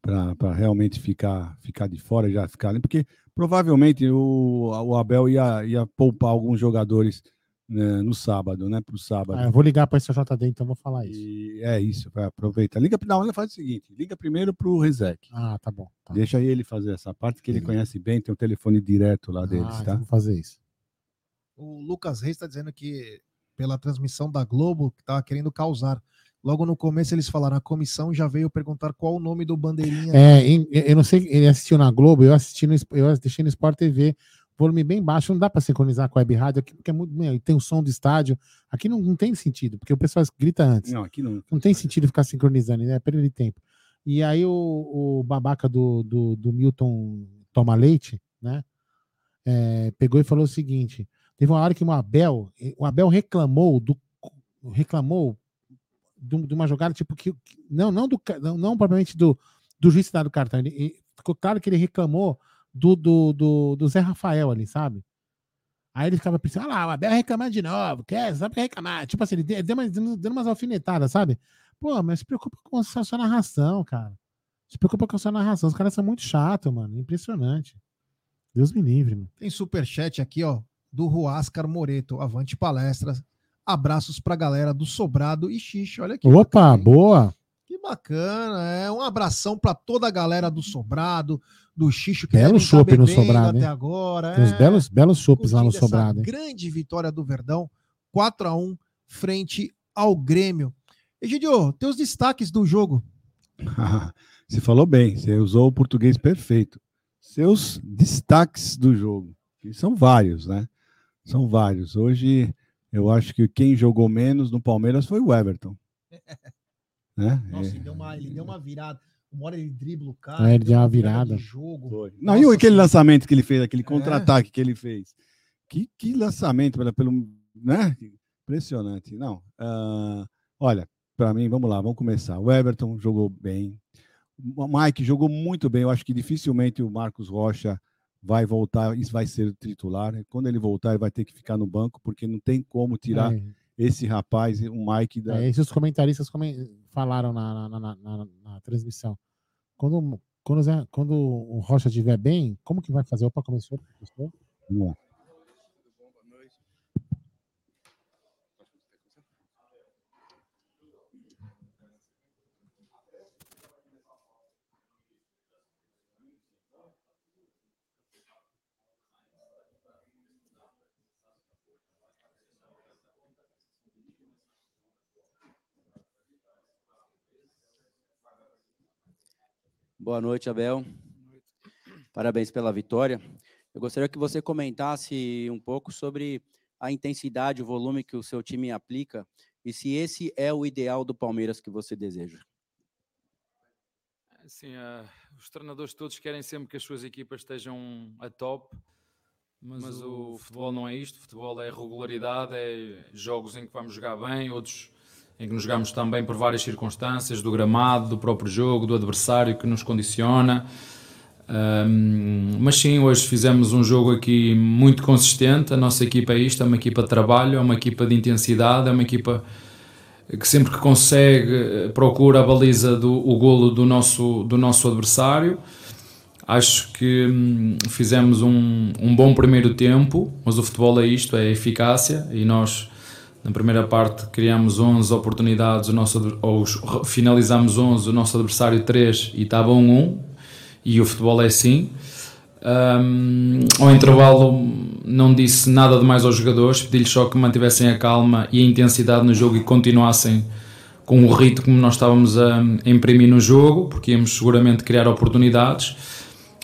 Para realmente ficar, ficar de fora já ficar ali? Porque provavelmente o, o Abel ia, ia poupar alguns jogadores né, no sábado, né? Para o sábado. Ah, eu vou ligar para esse JD, então vou falar isso. E é isso, vai, aproveita. Liga, não, faz o seguinte: liga primeiro para o Rezec. Ah, tá bom. Tá. Deixa ele fazer essa parte que ele conhece bem, tem um telefone direto lá deles, ah, tá? Vou fazer isso. O Lucas Reis está dizendo que pela transmissão da Globo, que estava querendo causar. Logo no começo eles falaram, a comissão já veio perguntar qual o nome do bandeirinha. É, eu não sei, ele assistiu na Globo, eu assisti no, eu assisti no Sport TV, volume bem baixo, não dá para sincronizar com a web rádio aqui, porque é muito, tem o som do estádio. Aqui não, não tem sentido, porque o pessoal grita antes. Não, aqui não. Não tem sentido ficar sincronizando, né? É perda de tempo. E aí o, o babaca do, do, do Milton Toma Leite, né? É, pegou e falou o seguinte: Teve uma hora que o Abel, o Abel reclamou do reclamou de uma jogada tipo que não não do não, não propriamente do do juiz dar do cartão, ele, ficou claro que ele reclamou do, do, do, do Zé Rafael ali, sabe? Aí ele ficava pensando, ah lá, o Abel reclamando de novo, quer, sabe que reclamar? Tipo assim, ele deu, umas, deu umas alfinetadas, sabe? Pô, mas se preocupa com a sua narração, cara. Se preocupa com a sua narração. Os caras são muito chatos, mano. Impressionante. Deus me livre, mano. Tem superchat aqui, ó do Ruascar Moreto. Avante palestras. Abraços pra galera do Sobrado e Xixi. Olha aqui. Opa, bacana, boa. Que bacana. É um abração para toda a galera do Sobrado, do Xixo que Belo chopp no Sobrado até hein? agora. Tem é, uns belos, belos chopps lá no Sobrado. Hein? Grande vitória do Verdão, 4 a 1 frente ao Grêmio. Egidio, teus destaques do jogo. você falou bem, você usou o português perfeito. Seus destaques do jogo, que são vários, né? São vários. Hoje, eu acho que quem jogou menos no Palmeiras foi o Everton. né? Nossa, é. ele, deu uma, ele deu uma virada. Uma hora ele dribla o cara. É, ele deu uma virada. De jogo. Foi. Não, Nossa, e aquele lançamento que ele fez, aquele é. contra-ataque é. que ele fez. Que, que lançamento, pelo, pelo, né? Impressionante. Não. Uh, olha, para mim, vamos lá, vamos começar. O Everton jogou bem. O Mike jogou muito bem. Eu acho que dificilmente o Marcos Rocha vai voltar, isso vai ser titular. Quando ele voltar, ele vai ter que ficar no banco, porque não tem como tirar é. Esse rapaz, o Mike. Da... É, esses comentaristas falaram na, na, na, na, na transmissão. Quando, quando, quando o Rocha estiver bem, como que vai fazer? Opa, começou? começou? Não. Boa noite, Abel. Parabéns pela vitória. Eu gostaria que você comentasse um pouco sobre a intensidade, o volume que o seu time aplica e se esse é o ideal do Palmeiras que você deseja. Sim, uh, os treinadores todos querem sempre que as suas equipas estejam a top, mas, mas o, o futebol não é isto. O futebol é regularidade, é jogos em que vamos jogar bem, outros em que nos jogamos também por várias circunstâncias, do gramado, do próprio jogo, do adversário que nos condiciona. Um, mas sim, hoje fizemos um jogo aqui muito consistente. A nossa equipa é isto: é uma equipa de trabalho, é uma equipa de intensidade, é uma equipa que sempre que consegue procura a baliza do o golo do nosso, do nosso adversário. Acho que hum, fizemos um, um bom primeiro tempo, mas o futebol é isto: é eficácia e nós na primeira parte criamos 11 oportunidades, o nosso, ou finalizamos 11, o nosso adversário 3 e estava 1 1 e o futebol é assim. Um, ao intervalo não disse nada demais aos jogadores, pedi-lhes só que mantivessem a calma e a intensidade no jogo e continuassem com o ritmo como nós estávamos a imprimir no jogo, porque íamos seguramente criar oportunidades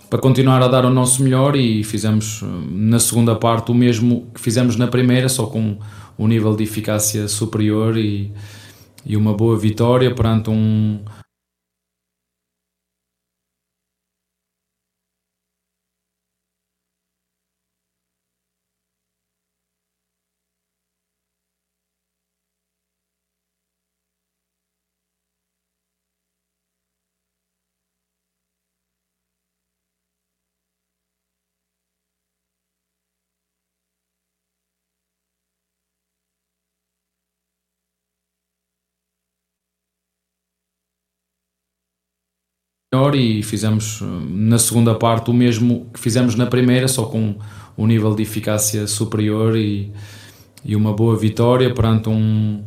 para continuar a dar o nosso melhor e fizemos na segunda parte o mesmo que fizemos na primeira, só com um nível de eficácia superior e, e uma boa vitória perante um, e fizemos na segunda parte o mesmo que fizemos na primeira, só com um nível de eficácia superior e, e uma boa vitória perante um,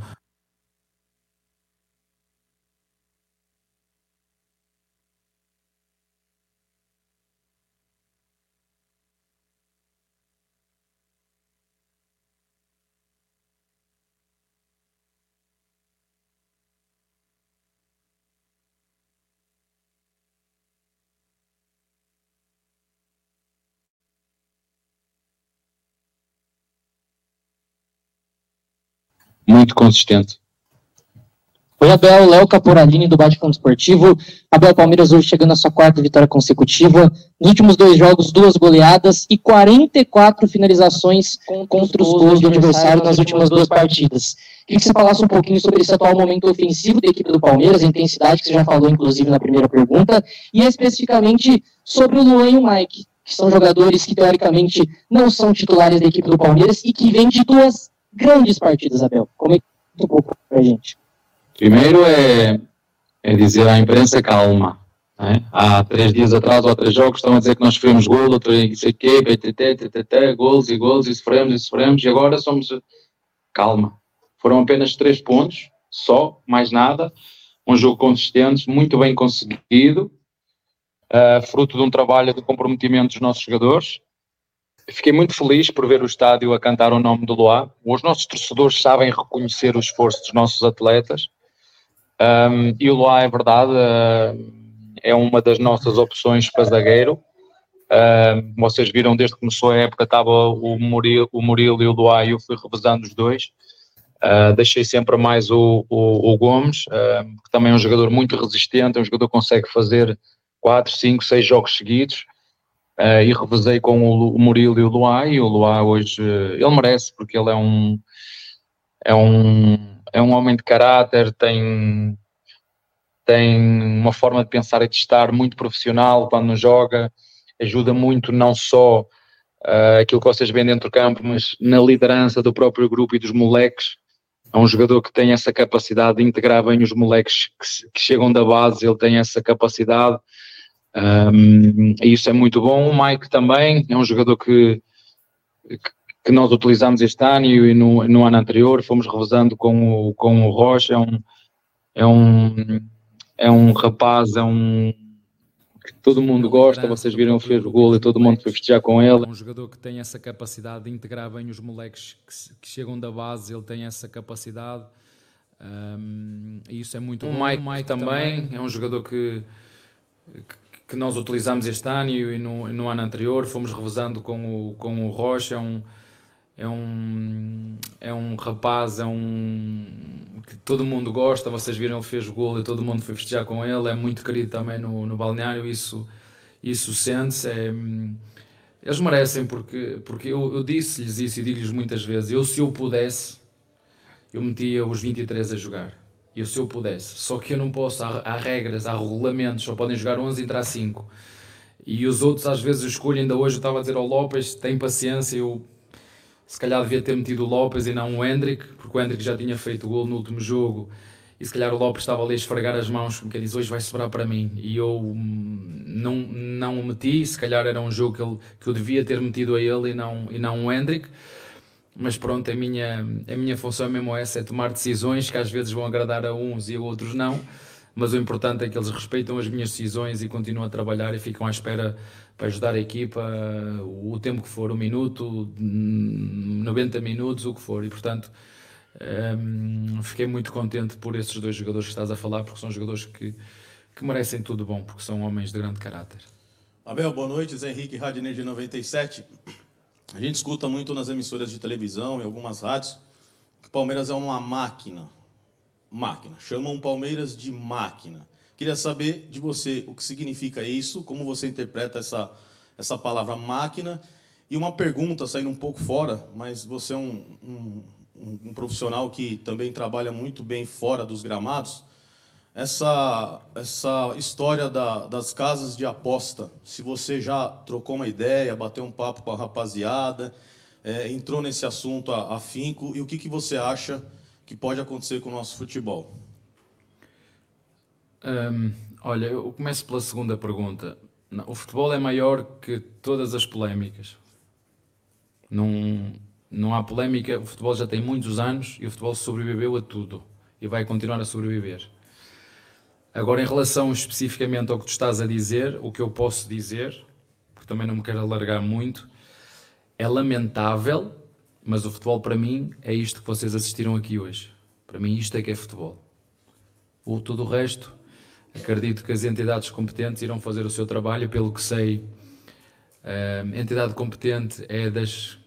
muito consistente. Oi, Abel, Léo Caporalini do Bate Campo Esportivo. Abel Palmeiras hoje chegando à sua quarta vitória consecutiva. Nos últimos dois jogos, duas goleadas e 44 finalizações contra os gols do adversário nas últimas duas partidas. Queria que você falasse um pouquinho sobre esse atual momento ofensivo da equipe do Palmeiras, a intensidade que você já falou, inclusive, na primeira pergunta, e especificamente sobre o Luan e o Mike, que são jogadores que, teoricamente, não são titulares da equipe do Palmeiras e que vêm de duas grandes partidas, Abel. Comenta um pouco pra gente. Primeiro é, é dizer à imprensa calma. Né? Há três dias atrás ou três jogos estão a dizer que nós sofremos gol, outro não sei o quê, BTT, TTT, gols e gols, e sofremos e sofremos, e agora somos. Calma. Foram apenas três pontos, só, mais nada. Um jogo consistente, muito bem conseguido, uh, fruto de um trabalho de comprometimento dos nossos jogadores Fiquei muito feliz por ver o estádio a cantar o nome do Luá. Os nossos torcedores sabem reconhecer o esforço dos nossos atletas. Um, e o Luá, é verdade, uh, é uma das nossas opções para zagueiro. Uh, vocês viram desde que começou a época, estava o Murilo, o Murilo e o Luá e eu fui revezando os dois. Uh, deixei sempre mais o, o, o Gomes, que também é um jogador muito resistente, é um jogador que consegue fazer 4, 5, 6 jogos seguidos. Uh, e revezei com o, o Murilo e o Luá, e o Luá hoje, uh, ele merece, porque ele é um, é um, é um homem de caráter, tem, tem uma forma de pensar e de estar muito profissional quando joga, ajuda muito não só uh, aquilo que vocês veem dentro do campo, mas na liderança do próprio grupo e dos moleques. É um jogador que tem essa capacidade de integrar bem os moleques que, que chegam da base, ele tem essa capacidade. Um, e isso é muito bom. O Mike também é um jogador que, que, nós utilizamos este ano e no, no, ano anterior fomos revezando com o, com o Rocha. É um, é um, é um rapaz, é um que todo mundo gosta, vocês viram, ele fez o gol e todo mundo foi festejar com ele. É um jogador que tem essa capacidade de integrar bem os moleques que, que chegam da base, ele tem essa capacidade um, e isso é muito o bom. Mike, o Mike também, também é um jogador que, que nós utilizamos este ano e no, no ano anterior, fomos revezando com o, com o Rocha, é um, é um, é um rapaz, é um que todo mundo gosta, vocês viram, ele fez o gol e todo mundo foi festejar com ele, é muito querido também no, no balneário, isso, isso sente-se, é, eles merecem, porque, porque eu, eu disse-lhes isso e digo-lhes muitas vezes, eu se eu pudesse, eu metia os 23 a jogar, eu se eu pudesse, só que eu não posso, há, há regras, há regulamentos, só podem jogar 11 e entrar 5, e os outros às vezes escolhem, ainda hoje eu estava a dizer ao Lopes, tem paciência, eu se calhar devia ter metido o Lopes e não o Hendrick, porque o Hendrick já tinha feito o gol no último jogo. E se calhar o Lopes estava ali a esfregar as mãos, como que diz, hoje vai sobrar para mim. E eu hum, não, não o meti, se calhar era um jogo que, ele, que eu devia ter metido a ele e não, e não o Hendrick. Mas pronto, a minha, a minha função é mesmo essa, é tomar decisões que às vezes vão agradar a uns e a outros não. Mas o importante é que eles respeitam as minhas decisões e continuam a trabalhar e ficam à espera para ajudar a equipa o tempo que for, um minuto, 90 minutos, o que for. E portanto, um, ehm, fiquei muito contente por esses dois jogadores que estás a falar, porque são jogadores que, que merecem tudo bom, porque são homens de grande caráter. Abel, boa noite. Zé Henrique, Rádio Energia 97. A gente escuta muito nas emissoras de televisão e algumas rádios que o Palmeiras é uma máquina. Máquina. Chamam o Palmeiras de máquina. Queria saber de você o que significa isso, como você interpreta essa, essa palavra máquina. E uma pergunta, saindo um pouco fora, mas você é um, um, um profissional que também trabalha muito bem fora dos gramados. Essa, essa história da, das casas de aposta, se você já trocou uma ideia, bateu um papo com a rapaziada, é, entrou nesse assunto afinco, e o que, que você acha que pode acontecer com o nosso futebol? Um, olha, eu começo pela segunda pergunta. O futebol é maior que todas as polémicas. Não, não há polémica. O futebol já tem muitos anos e o futebol sobreviveu a tudo e vai continuar a sobreviver. Agora, em relação especificamente ao que tu estás a dizer, o que eu posso dizer, porque também não me quero alargar muito, é lamentável, mas o futebol para mim é isto que vocês assistiram aqui hoje. Para mim, isto é que é futebol. O, todo o resto Acredito que as entidades competentes irão fazer o seu trabalho, pelo que sei, a entidade competente é das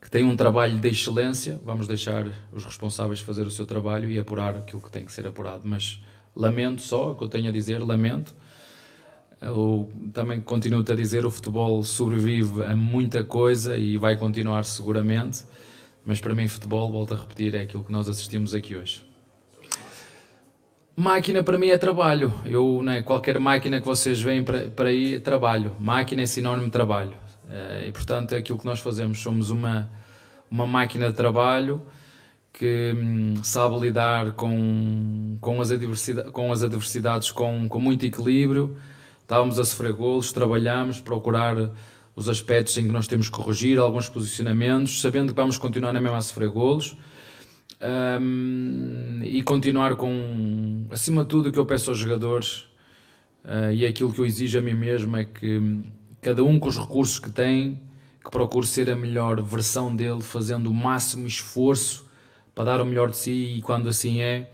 que tem um trabalho de excelência. Vamos deixar os responsáveis fazer o seu trabalho e apurar aquilo que tem que ser apurado. Mas lamento só, o que eu tenho a dizer, lamento. Eu também continuo-te a dizer, o futebol sobrevive a muita coisa e vai continuar seguramente. Mas para mim, futebol, volto a repetir, é aquilo que nós assistimos aqui hoje. Máquina para mim é trabalho. Eu, né, qualquer máquina que vocês veem para, aí é trabalho. Máquina é sinónimo de trabalho. Eh, e portanto é aquilo que nós fazemos. Somos uma, uma máquina de trabalho que hum, sabe lidar com, com, as adversidades, com as adversidades com, com muito equilíbrio. Estávamos a sofrer golos, trabalhamos, procurar os aspectos em que nós temos que corrigir, alguns posicionamentos, sabendo que vamos continuar na mesma a sofrer golos um, e continuar com, acima de tudo, o que eu peço aos jogadores uh, e é aquilo que eu exijo a mim mesmo é que cada um com os recursos que tem, que procure ser a melhor versão dele, fazendo o máximo esforço para dar o melhor de si e quando assim é,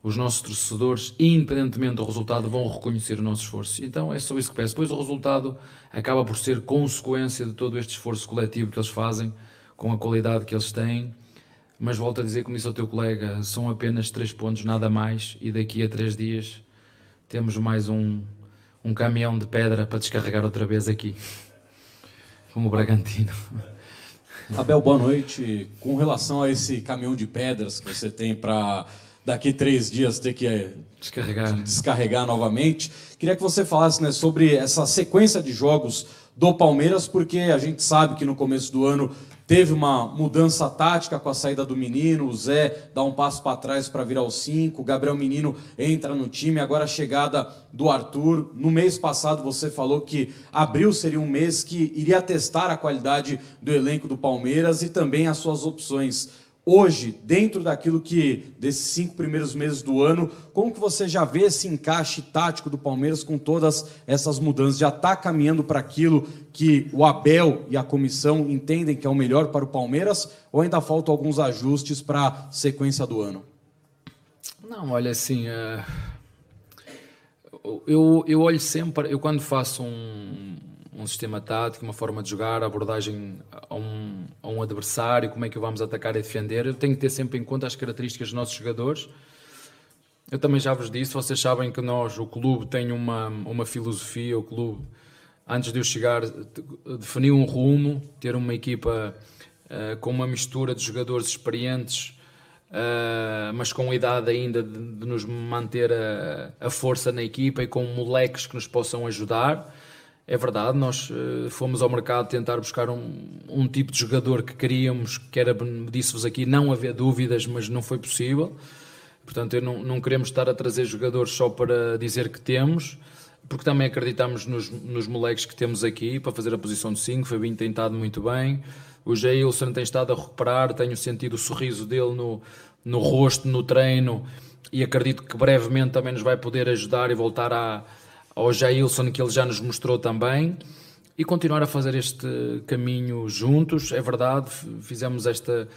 os nossos torcedores, independentemente do resultado, vão reconhecer o nosso esforço. Então é só isso que peço. Depois o resultado acaba por ser consequência de todo este esforço coletivo que eles fazem, com a qualidade que eles têm mas volto a dizer, como disse ao teu colega, são apenas três pontos, nada mais, e daqui a três dias temos mais um, um caminhão de pedra para descarregar outra vez aqui, como o Bragantino. Abel, boa noite. Com relação a esse caminhão de pedras que você tem para daqui três dias ter que é, descarregar. descarregar novamente. Queria que você falasse né, sobre essa sequência de jogos do Palmeiras, porque a gente sabe que no começo do ano teve uma mudança tática com a saída do menino, o Zé dá um passo para trás para virar o 5, o Gabriel Menino entra no time, agora a chegada do Arthur. No mês passado você falou que abril seria um mês que iria testar a qualidade do elenco do Palmeiras e também as suas opções hoje, dentro daquilo que, desses cinco primeiros meses do ano, como que você já vê esse encaixe tático do Palmeiras com todas essas mudanças? Já está caminhando para aquilo que o Abel e a comissão entendem que é o melhor para o Palmeiras? Ou ainda faltam alguns ajustes para a sequência do ano? Não, olha assim, uh, eu, eu olho sempre, eu quando faço um, um sistema tático, uma forma de jogar, a abordagem a um, a um adversário, como é que o vamos atacar e defender. Eu tenho que ter sempre em conta as características dos nossos jogadores. Eu também já vos disse, vocês sabem que nós, o clube, tem uma, uma filosofia, o clube, antes de eu chegar, definiu um rumo, ter uma equipa uh, com uma mistura de jogadores experientes, Uh, mas com idade ainda de, de nos manter a, a, força na equipa e com moleques que nos possam ajudar. É verdade, nós uh, fomos ao mercado tentar buscar um, um, tipo de jogador que queríamos, que era, disse-vos aqui, não haver dúvidas, mas não foi possível. Portanto, não, não, queremos estar a trazer jogadores só para dizer que temos, porque também acreditamos nos, nos moleques que temos aqui para fazer a posição de 5. Fabinho tem estado muito bem, o Jailson tem estado a recuperar, tenho sentido o sorriso dele no, no rosto, no treino, e acredito que brevemente também nos vai poder ajudar e voltar a ao Jailson, que ele já nos mostrou também, e continuar a fazer este caminho juntos. É verdade, fizemos esta,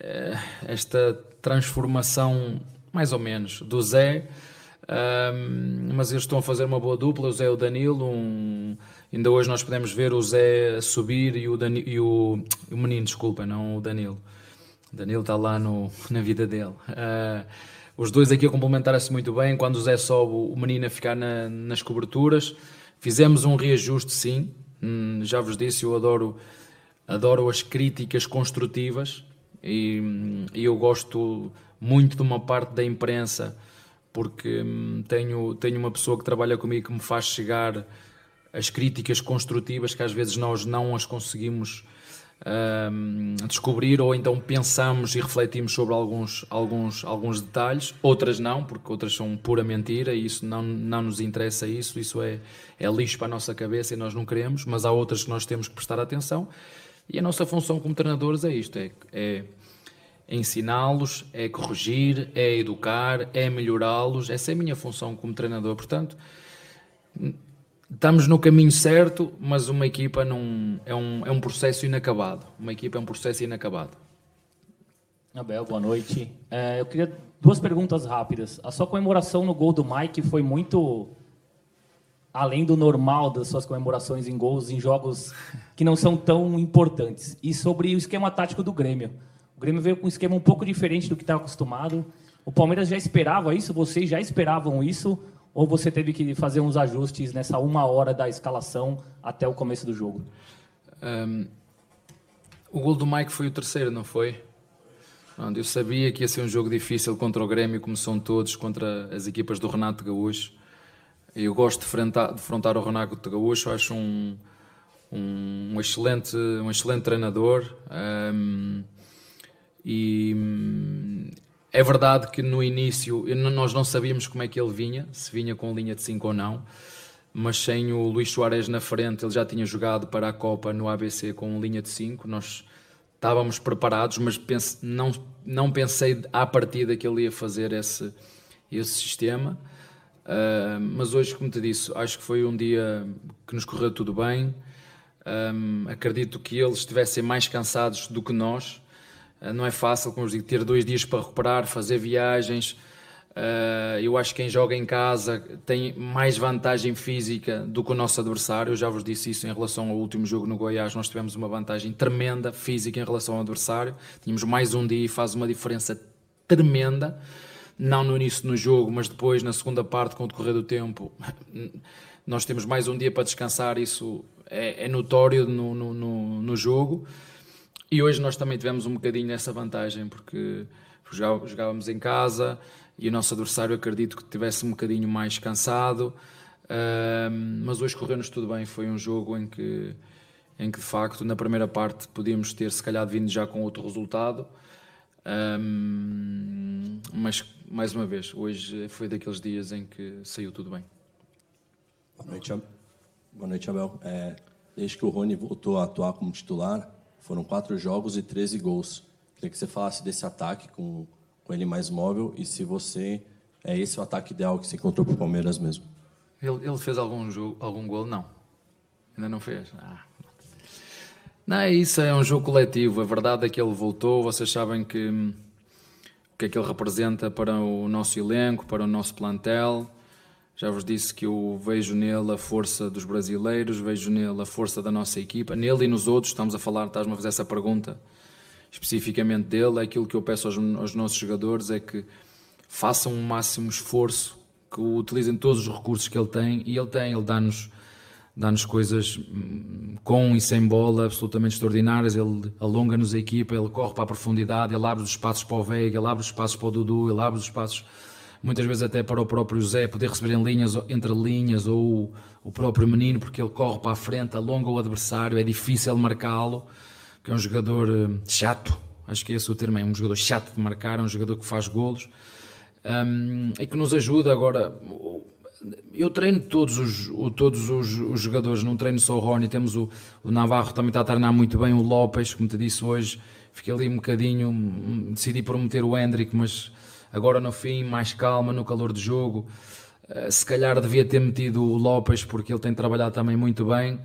eh, esta transformação, mais ou menos, do Zé, mas eles estão a fazer uma boa dupla, o Zé e o Danilo. Um, ainda hoje nós podemos ver o Zé subir e o, e o, o menino, desculpa, não o Danilo. O Danilo está lá no, na vida dele. Uh, os dois aqui a complementarem-se muito bem. Quando o Zé sobe, o menino a ficar na, nas coberturas. Fizemos um reajuste, sim. Hum, já vos disse, eu adoro, adoro as críticas construtivas e, e eu gosto muito de uma parte da imprensa porque hum, tenho, tenho uma pessoa que trabalha comigo que me faz chegar as críticas construtivas que às vezes nós não as conseguimos descobrir ou então pensamos e refletimos sobre alguns, alguns, alguns detalhes, outras não, porque outras são pura mentira e isso não, não nos interessa isso, isso é, é lixo para a nossa cabeça e nós não queremos, mas há outras que nós temos que prestar atenção. E a nossa função como treinadores é isto, é, é ensiná-los, é corrigir, é educar, é melhorá-los, essa é a minha função como treinador, portanto estamos no caminho certo, mas uma equipa não é um, é um processo inacabado. Uma equipa é um processo inacabado. Abel, boa noite. É, eu queria duas perguntas rápidas. A sua comemoração no gol do Mike foi muito além do normal das suas comemorações em gols em jogos que não são tão importantes. E sobre o esquema tático do Grêmio. O Grêmio veio com um esquema um pouco diferente do que estava acostumado. O Palmeiras já esperava isso? Vocês já esperavam isso? Ou você teve que fazer uns ajustes nessa uma hora da escalação até o começo do jogo? Um, o gol do Mike foi o terceiro, não foi? Eu sabia que ia ser um jogo difícil contra o Grêmio, como são todos, contra as equipas do Renato Gaúcho. Eu gosto de enfrentar, o Renato Gaúcho, acho um, um, um, excelente, um excelente treinador. Um, e é verdade que no início nós não sabíamos como é que ele vinha, se vinha com linha de 5 ou não, mas sem o Luís Soares na frente, ele já tinha jogado para a Copa no ABC com linha de 5. Nós estávamos preparados, mas pense, não, não pensei à partida que ele ia fazer esse, esse sistema. Uh, mas hoje, como te disse, acho que foi um dia que nos correu tudo bem. Um, acredito que eles estivessem mais cansados do que nós não é fácil, como digo, ter dois dias para recuperar, fazer viagens. Eh, eu acho que quem joga em casa tem mais vantagem física do que o nosso adversário. Eu já vos disse isso em relação ao último jogo no Goiás. Nós tivemos uma vantagem tremenda física em relação ao adversário. Tínhamos mais um dia e faz uma diferença tremenda. Não no início do jogo, mas depois, na segunda parte, com o decorrer do tempo, nós temos mais um dia para descansar. Isso é, é notório no, no, no, no jogo. E hoje nós também tivemos um bocadinho nessa vantagem, porque jogávamos em casa e o nosso adversário acredito que tivesse um bocadinho mais cansado, mas hoje correu-nos tudo bem. Foi um jogo em que, em que de facto na primeira parte podíamos ter se calhar vindo já com outro resultado, mas mais uma vez, hoje foi daqueles dias em que saiu tudo bem. Boa noite Abel. É, desde que o Rony voltou a atuar como titular, foram quatro jogos e 13 gols. Queria que você falasse desse ataque com, com ele mais móvel e se você é esse o ataque ideal que você encontrou para o Palmeiras mesmo. Ele, ele, fez algum jogo, algum gol? Não. Ainda não fez. Ah. Não é isso, é um jogo coletivo. A verdade é que ele voltou. Vocês sabem que o que é que ele representa para o nosso elenco, para o nosso plantel. Já vos disse que eu vejo nele a força dos brasileiros, vejo nele a força da nossa equipa, nele e nos outros. Estamos a falar, estás-me a fazer essa pergunta especificamente dele. Aquilo que eu peço aos, aos nossos jogadores é que façam o um máximo esforço, que utilizem todos os recursos que ele tem e ele tem, ele dá-nos dá-nos coisas hum, com e sem bola absolutamente extraordinárias. Ele alonga-nos a equipa, ele corre para a profundidade, ele abre os espaços para o Veiga, ele abre os espaços para o Dudu, ele abre os espaços muitas vezes até para o próprio José poder receber em linhas, entre linhas ou o próprio menino, porque ele corre para a frente, alonga o adversário, é difícil marcá-lo, que é um jogador hum, chato, acho que esse é o termo, é um jogador chato de marcar, é um jogador que faz golos um, e que nos ajuda agora eu treino todos os, todos os, os, jogadores, não treino só o Rony, temos o, o, Navarro também está a treinar muito bem, o Lopes, como te disse hoje, fiquei ali um bocadinho, decidi prometer o Hendrick, mas agora no fim, mais calma, no calor do jogo, uh, se calhar devia ter metido o Lopes, porque ele tem trabalhado também muito bem,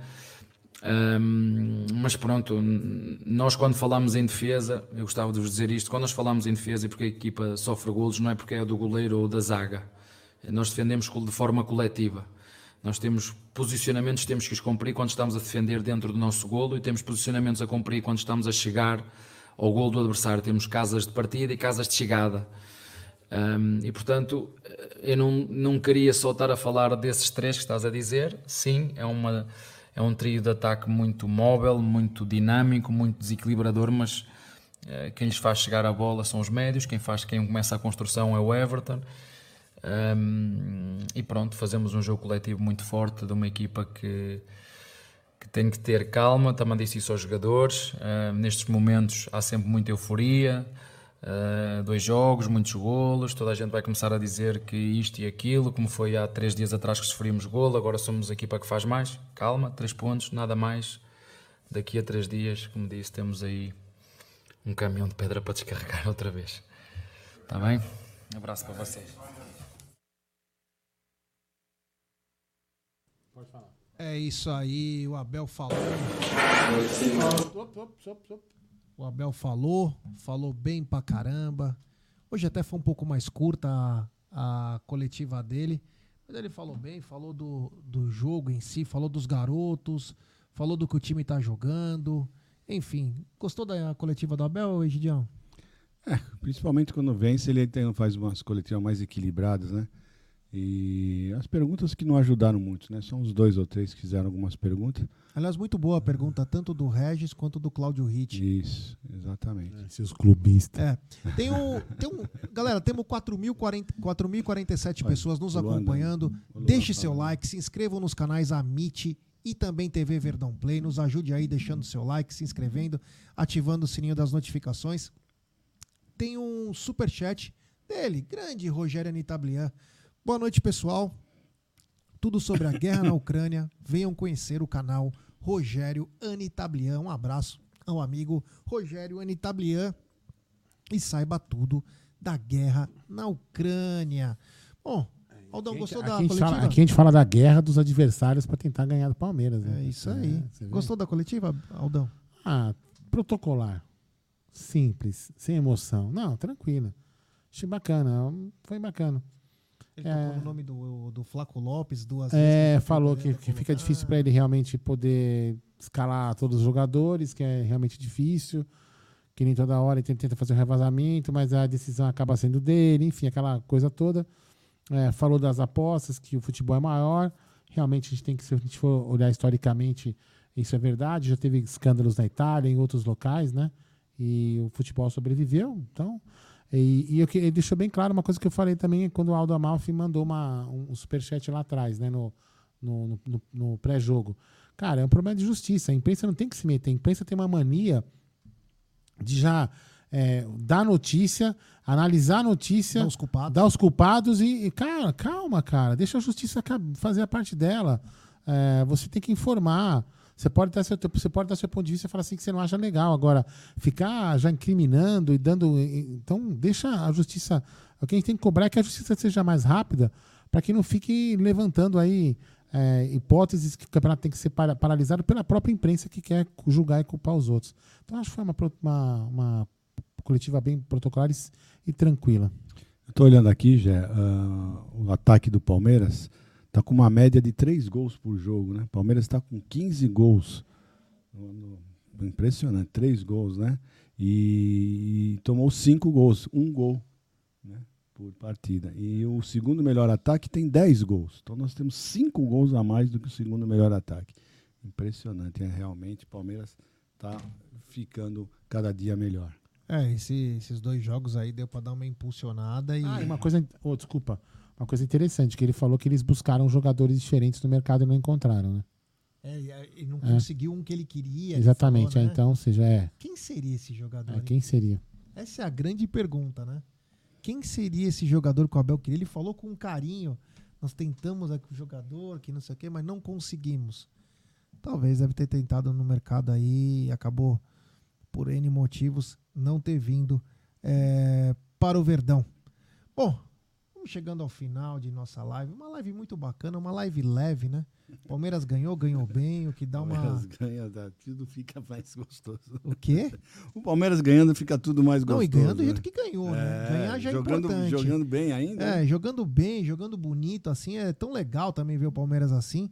um, mas pronto, nós quando falamos em defesa, eu gostava de vos dizer isto, quando nós falamos em defesa e porque a equipa sofre golos, não é porque é do goleiro ou da zaga, nós defendemos de forma coletiva. Nós temos posicionamentos temos que os cumprir quando estamos a defender dentro do nosso golo e temos posicionamentos a cumprir quando estamos a chegar ao golo do adversário. Temos casas de partida e casas de chegada. Um, e portanto, eu não, não queria só estar a falar desses três que estás a dizer. Sim, é, uma, é um trio de ataque muito móvel, muito dinâmico, muito desequilibrador, mas uh, quem lhes faz chegar a bola são os médios, quem, faz, quem começa a construção é o Everton. Um, e pronto, fazemos um jogo coletivo muito forte de uma equipa que, que tem que ter calma. Também disse isso aos jogadores. Uh, nestes momentos há sempre muita euforia. Uh, dois jogos, muitos golos. Toda a gente vai começar a dizer que isto e aquilo, como foi há três dias atrás que sofrimos golo. Agora somos a equipa que faz mais. Calma, três pontos, nada mais. Daqui a três dias, como disse, temos aí um caminhão de pedra para descarregar outra vez. Está bem? Um abraço para vocês. É isso aí, o Abel falou. O Abel falou, falou bem pra caramba. Hoje até foi um pouco mais curta a, a coletiva dele, mas ele falou bem, falou do, do jogo em si, falou dos garotos, falou do que o time tá jogando. Enfim, gostou da coletiva do Abel, Egidião? É, principalmente quando vence, ele faz umas coletivas mais equilibradas, né? E as perguntas que não ajudaram muito, né? São os dois ou três que fizeram algumas perguntas. Aliás, muito boa a pergunta, tanto do Regis quanto do Cláudio Ritt. Isso, exatamente. É, seus clubistas. É. Tem um, tem um, galera, temos 4.047 pessoas nos acompanhando. Deixe seu like, se inscrevam nos canais Amit e também TV Verdão Play. Nos ajude aí deixando seu like, se inscrevendo, ativando o sininho das notificações. Tem um super chat dele, grande Rogério Anitablian. Boa noite, pessoal. Tudo sobre a guerra na Ucrânia. Venham conhecer o canal Rogério Anitablian. Um abraço ao amigo Rogério Anitablian e saiba tudo da guerra na Ucrânia. Bom, Aldão, gostou aqui da coletiva? Fala, aqui a gente fala da guerra dos adversários para tentar ganhar do Palmeiras. Né? É isso aí. É, gostou da coletiva, Aldão? Ah, protocolar. Simples, sem emoção. Não, tranquilo. Achei bacana. Foi bacana. Ele é, tocou no nome do, do Flaco Lopes duas é, vezes. falou que, que fica difícil para ele realmente poder escalar todos os jogadores, que é realmente difícil, que nem toda hora ele tenta fazer um revasamento, mas a decisão acaba sendo dele, enfim, aquela coisa toda. É, falou das apostas, que o futebol é maior. Realmente a gente tem que, se a gente for olhar historicamente, Isso é verdade, já teve escândalos na Itália, em outros locais, né? E o futebol sobreviveu, então. E, e eu, ele deixou bem claro uma coisa que eu falei também quando o Aldo Amalfi mandou uma, um superchat lá atrás, né? No, no, no- no- pré-jogo. Cara, é um problema de justiça. A imprensa não tem que se meter. A imprensa tem uma mania de já é, dar notícia, analisar a notícia, Dar os culpados. dar os culpados e, e, cara, calma, cara, deixa a justiça fazer a parte dela. É, você tem que informar. Você pode dar seu, você pode dar seu ponto de vista e falar assim que você não acha legal. Agora, ficar já incriminando e dando. Então, deixa a justiça. O que a gente tem que cobrar é que a justiça seja mais rápida para que não fique levantando aí é, hipóteses que o campeonato tem que ser para- paralisado pela própria imprensa que quer julgar e culpar os outros. Então, acho que foi uma, uma, uma coletiva bem protocolar e, e tranquila. Tô olhando aqui, Jé, ah, o ataque do Palmeiras tá com uma média de três gols por jogo, né? Palmeiras está com 15 gols. Impressionante, três gols, né? E, e tomou cinco gols, um gol né? por partida. E o segundo melhor ataque tem 10 gols. Então nós temos cinco gols a mais do que o segundo melhor ataque. Impressionante, é realmente. Palmeiras está ficando cada dia melhor. É, esse- esses dois jogos aí deu pra dar uma impulsionada e. Ah, e uma coisa. Oh, desculpa. Uma coisa interessante, que ele falou que eles buscaram jogadores diferentes no mercado e não encontraram, né? É, e não É. conseguiu um que ele queria. Exatamente, falou, é, né? então, ou seja, é. Quem seria esse jogador? é, quem seria? Essa é a grande pergunta, né? Quem seria esse jogador que o Abel queria? Ele falou com carinho. Nós tentamos aqui o jogador, que não sei o quê, mas não conseguimos. Talvez deve ter tentado no mercado aí e acabou, por N motivos, não ter vindo é, para o Verdão. Bom, vamos chegando ao final de nossa live. Uma live muito bacana, uma live leve, né? Palmeiras ganhou, ganhou bem, o que dá uma. Palmeiras ganha, tudo fica mais gostoso. O quê? O Palmeiras ganhando fica tudo mais Não, gostoso. e ganhando do né? jeito que ganhou, né? Ganhar já é jogando, importante. Jogando bem ainda. né? É, jogando bem, jogando bonito, assim, é tão legal também ver o Palmeiras assim.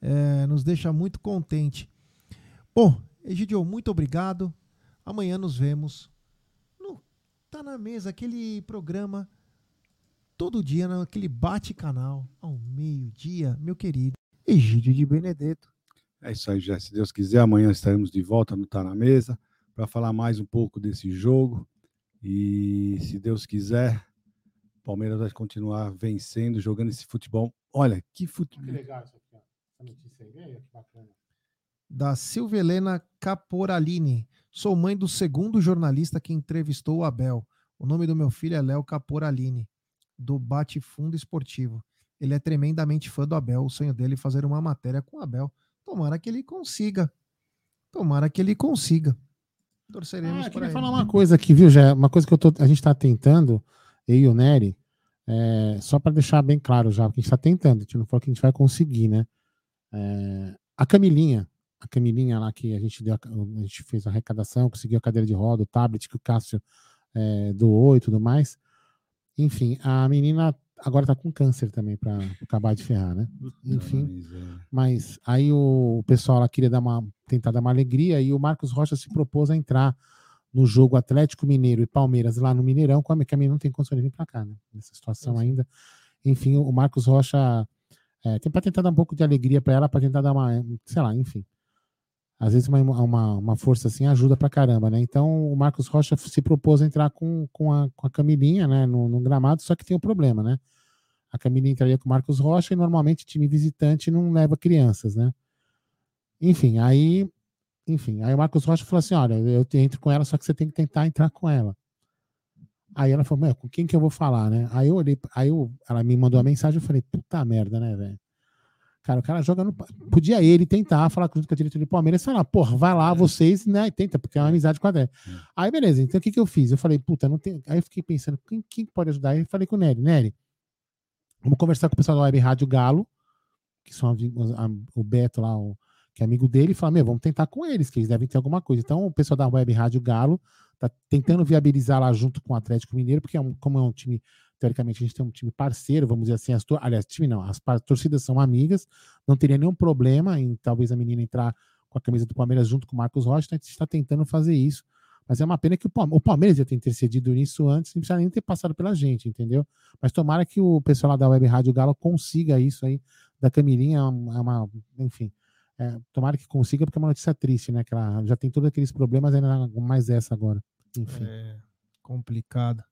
É, nos deixa muito contente. Bom, Egidio, muito obrigado. Amanhã nos vemos no Tá na Mesa, aquele programa todo dia, naquele bate-canal, ao meio-dia, meu querido Egídio de Benedetto. É isso aí, já. Se Deus quiser, amanhã estaremos de volta no Tá na Mesa para falar mais um pouco desse jogo. E se Deus quiser, o Palmeiras vai continuar vencendo, jogando esse futebol. Olha, que futebol. legal isso aqui, ó. Essa notícia aí, que bacana. da Silvia Helena Caporalini. Sou mãe do segundo jornalista que entrevistou o Abel. O nome do meu filho é Léo Caporalini, do Bate Fundo Esportivo. Ele é tremendamente fã do Abel. O sonho dele é fazer uma matéria com o Abel. Tomara que ele consiga. Tomara que ele consiga. Torceremos Ah, queria falar uma coisa aqui, viu, Jé? Uma coisa que eu tô, a gente está tentando, eu e o Nery, é, só para deixar bem claro já, porque a gente está tentando, a gente não falou que a gente vai conseguir, né? É, a Camilinha, a Camilinha lá que a gente, deu, a a gente fez a arrecadação, conseguiu a cadeira de roda, o tablet que o Cássio é, doou e tudo mais. Enfim, a menina agora tá com câncer também para acabar de ferrar, né? Enfim. Mas aí o, pessoal lá queria dar uma, tentar dar uma alegria e o Marcos Rocha se propôs a entrar no jogo Atlético Mineiro e Palmeiras lá no Mineirão, como é que a menina não tem condições de vir para cá, né? Nessa situação ainda. Enfim, o Marcos Rocha é, tem para tentar dar um pouco de alegria para ela, para tentar dar uma, sei lá, enfim. Às vezes uma, uma, uma força assim ajuda pra caramba, né? Então o Marcos Rocha se propôs a entrar com, com, a, com a Camilinha, né, no, no gramado, só que tem um problema, né? A Camilinha entraria com o Marcos Rocha e normalmente time visitante não leva crianças, né? Enfim, aí, enfim, aí o Marcos Rocha falou assim: olha, eu entro com ela, só que você tem que tentar entrar com ela. Aí ela falou, meu, com quem que eu vou falar, né? Aí eu olhei, aí eu, ela me mandou a mensagem, eu falei, puta merda, né, velho? Cara, o cara joga no. Podia ele tentar falar junto com a diretoria do Palmeiras e falar, porra, vai lá vocês, né? E tenta, porque é uma amizade com a Dé. Aí, beleza, então o que, que eu fiz? Eu falei, puta, não tem. Aí eu fiquei pensando, quem, quem pode ajudar? Aí eu falei com o Nery, Nery, vamos conversar com o pessoal da Web Rádio Galo, que são a- a- o Beto lá, o, que é amigo dele, e falar, meu, vamos tentar com eles, que eles devem ter alguma coisa. Então, o pessoal da Web Rádio Galo tá tentando viabilizar lá junto com o Atlético Mineiro, porque é um- como é um time, teoricamente, a gente tem um time parceiro, vamos dizer assim, as aliás, time não, as torcidas são amigas, não teria nenhum problema em talvez a menina entrar com a camisa do Palmeiras junto com o Marcos Rocha, então a gente está tentando fazer isso. Mas é uma pena que o Palme- o Palmeiras ia ter intercedido nisso antes, não precisa nem ter passado pela gente, entendeu? Mas tomara que o pessoal lá da Web Rádio Galo consiga isso aí da Camilinha, é é uma- enfim, É, tomara que consiga, porque é uma notícia triste, né? Que ela já tem todos aqueles problemas, ainda mais essa agora. Enfim. É complicado.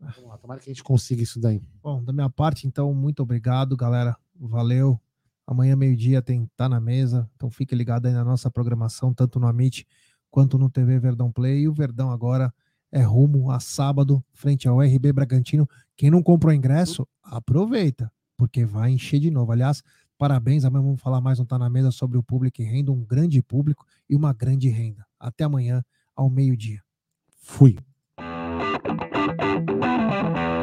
Vamos lá, tomara que a gente consiga isso daí. Bom, da minha parte, então, muito obrigado, galera. Valeu. Amanhã, meio-dia, tem Tá na Mesa. Então, fique ligado aí na nossa programação, tanto no Amit quanto no TV Verdão Play. E o Verdão agora é rumo a sábado, frente ao RB Bragantino. Quem não comprou ingresso, aproveita, porque vai encher de novo. Aliás, parabéns. Amanhã vamos falar mais um Tá na Mesa sobre o público e renda, um grande público e uma grande renda. Até amanhã, ao meio-dia. Fui. Thank you.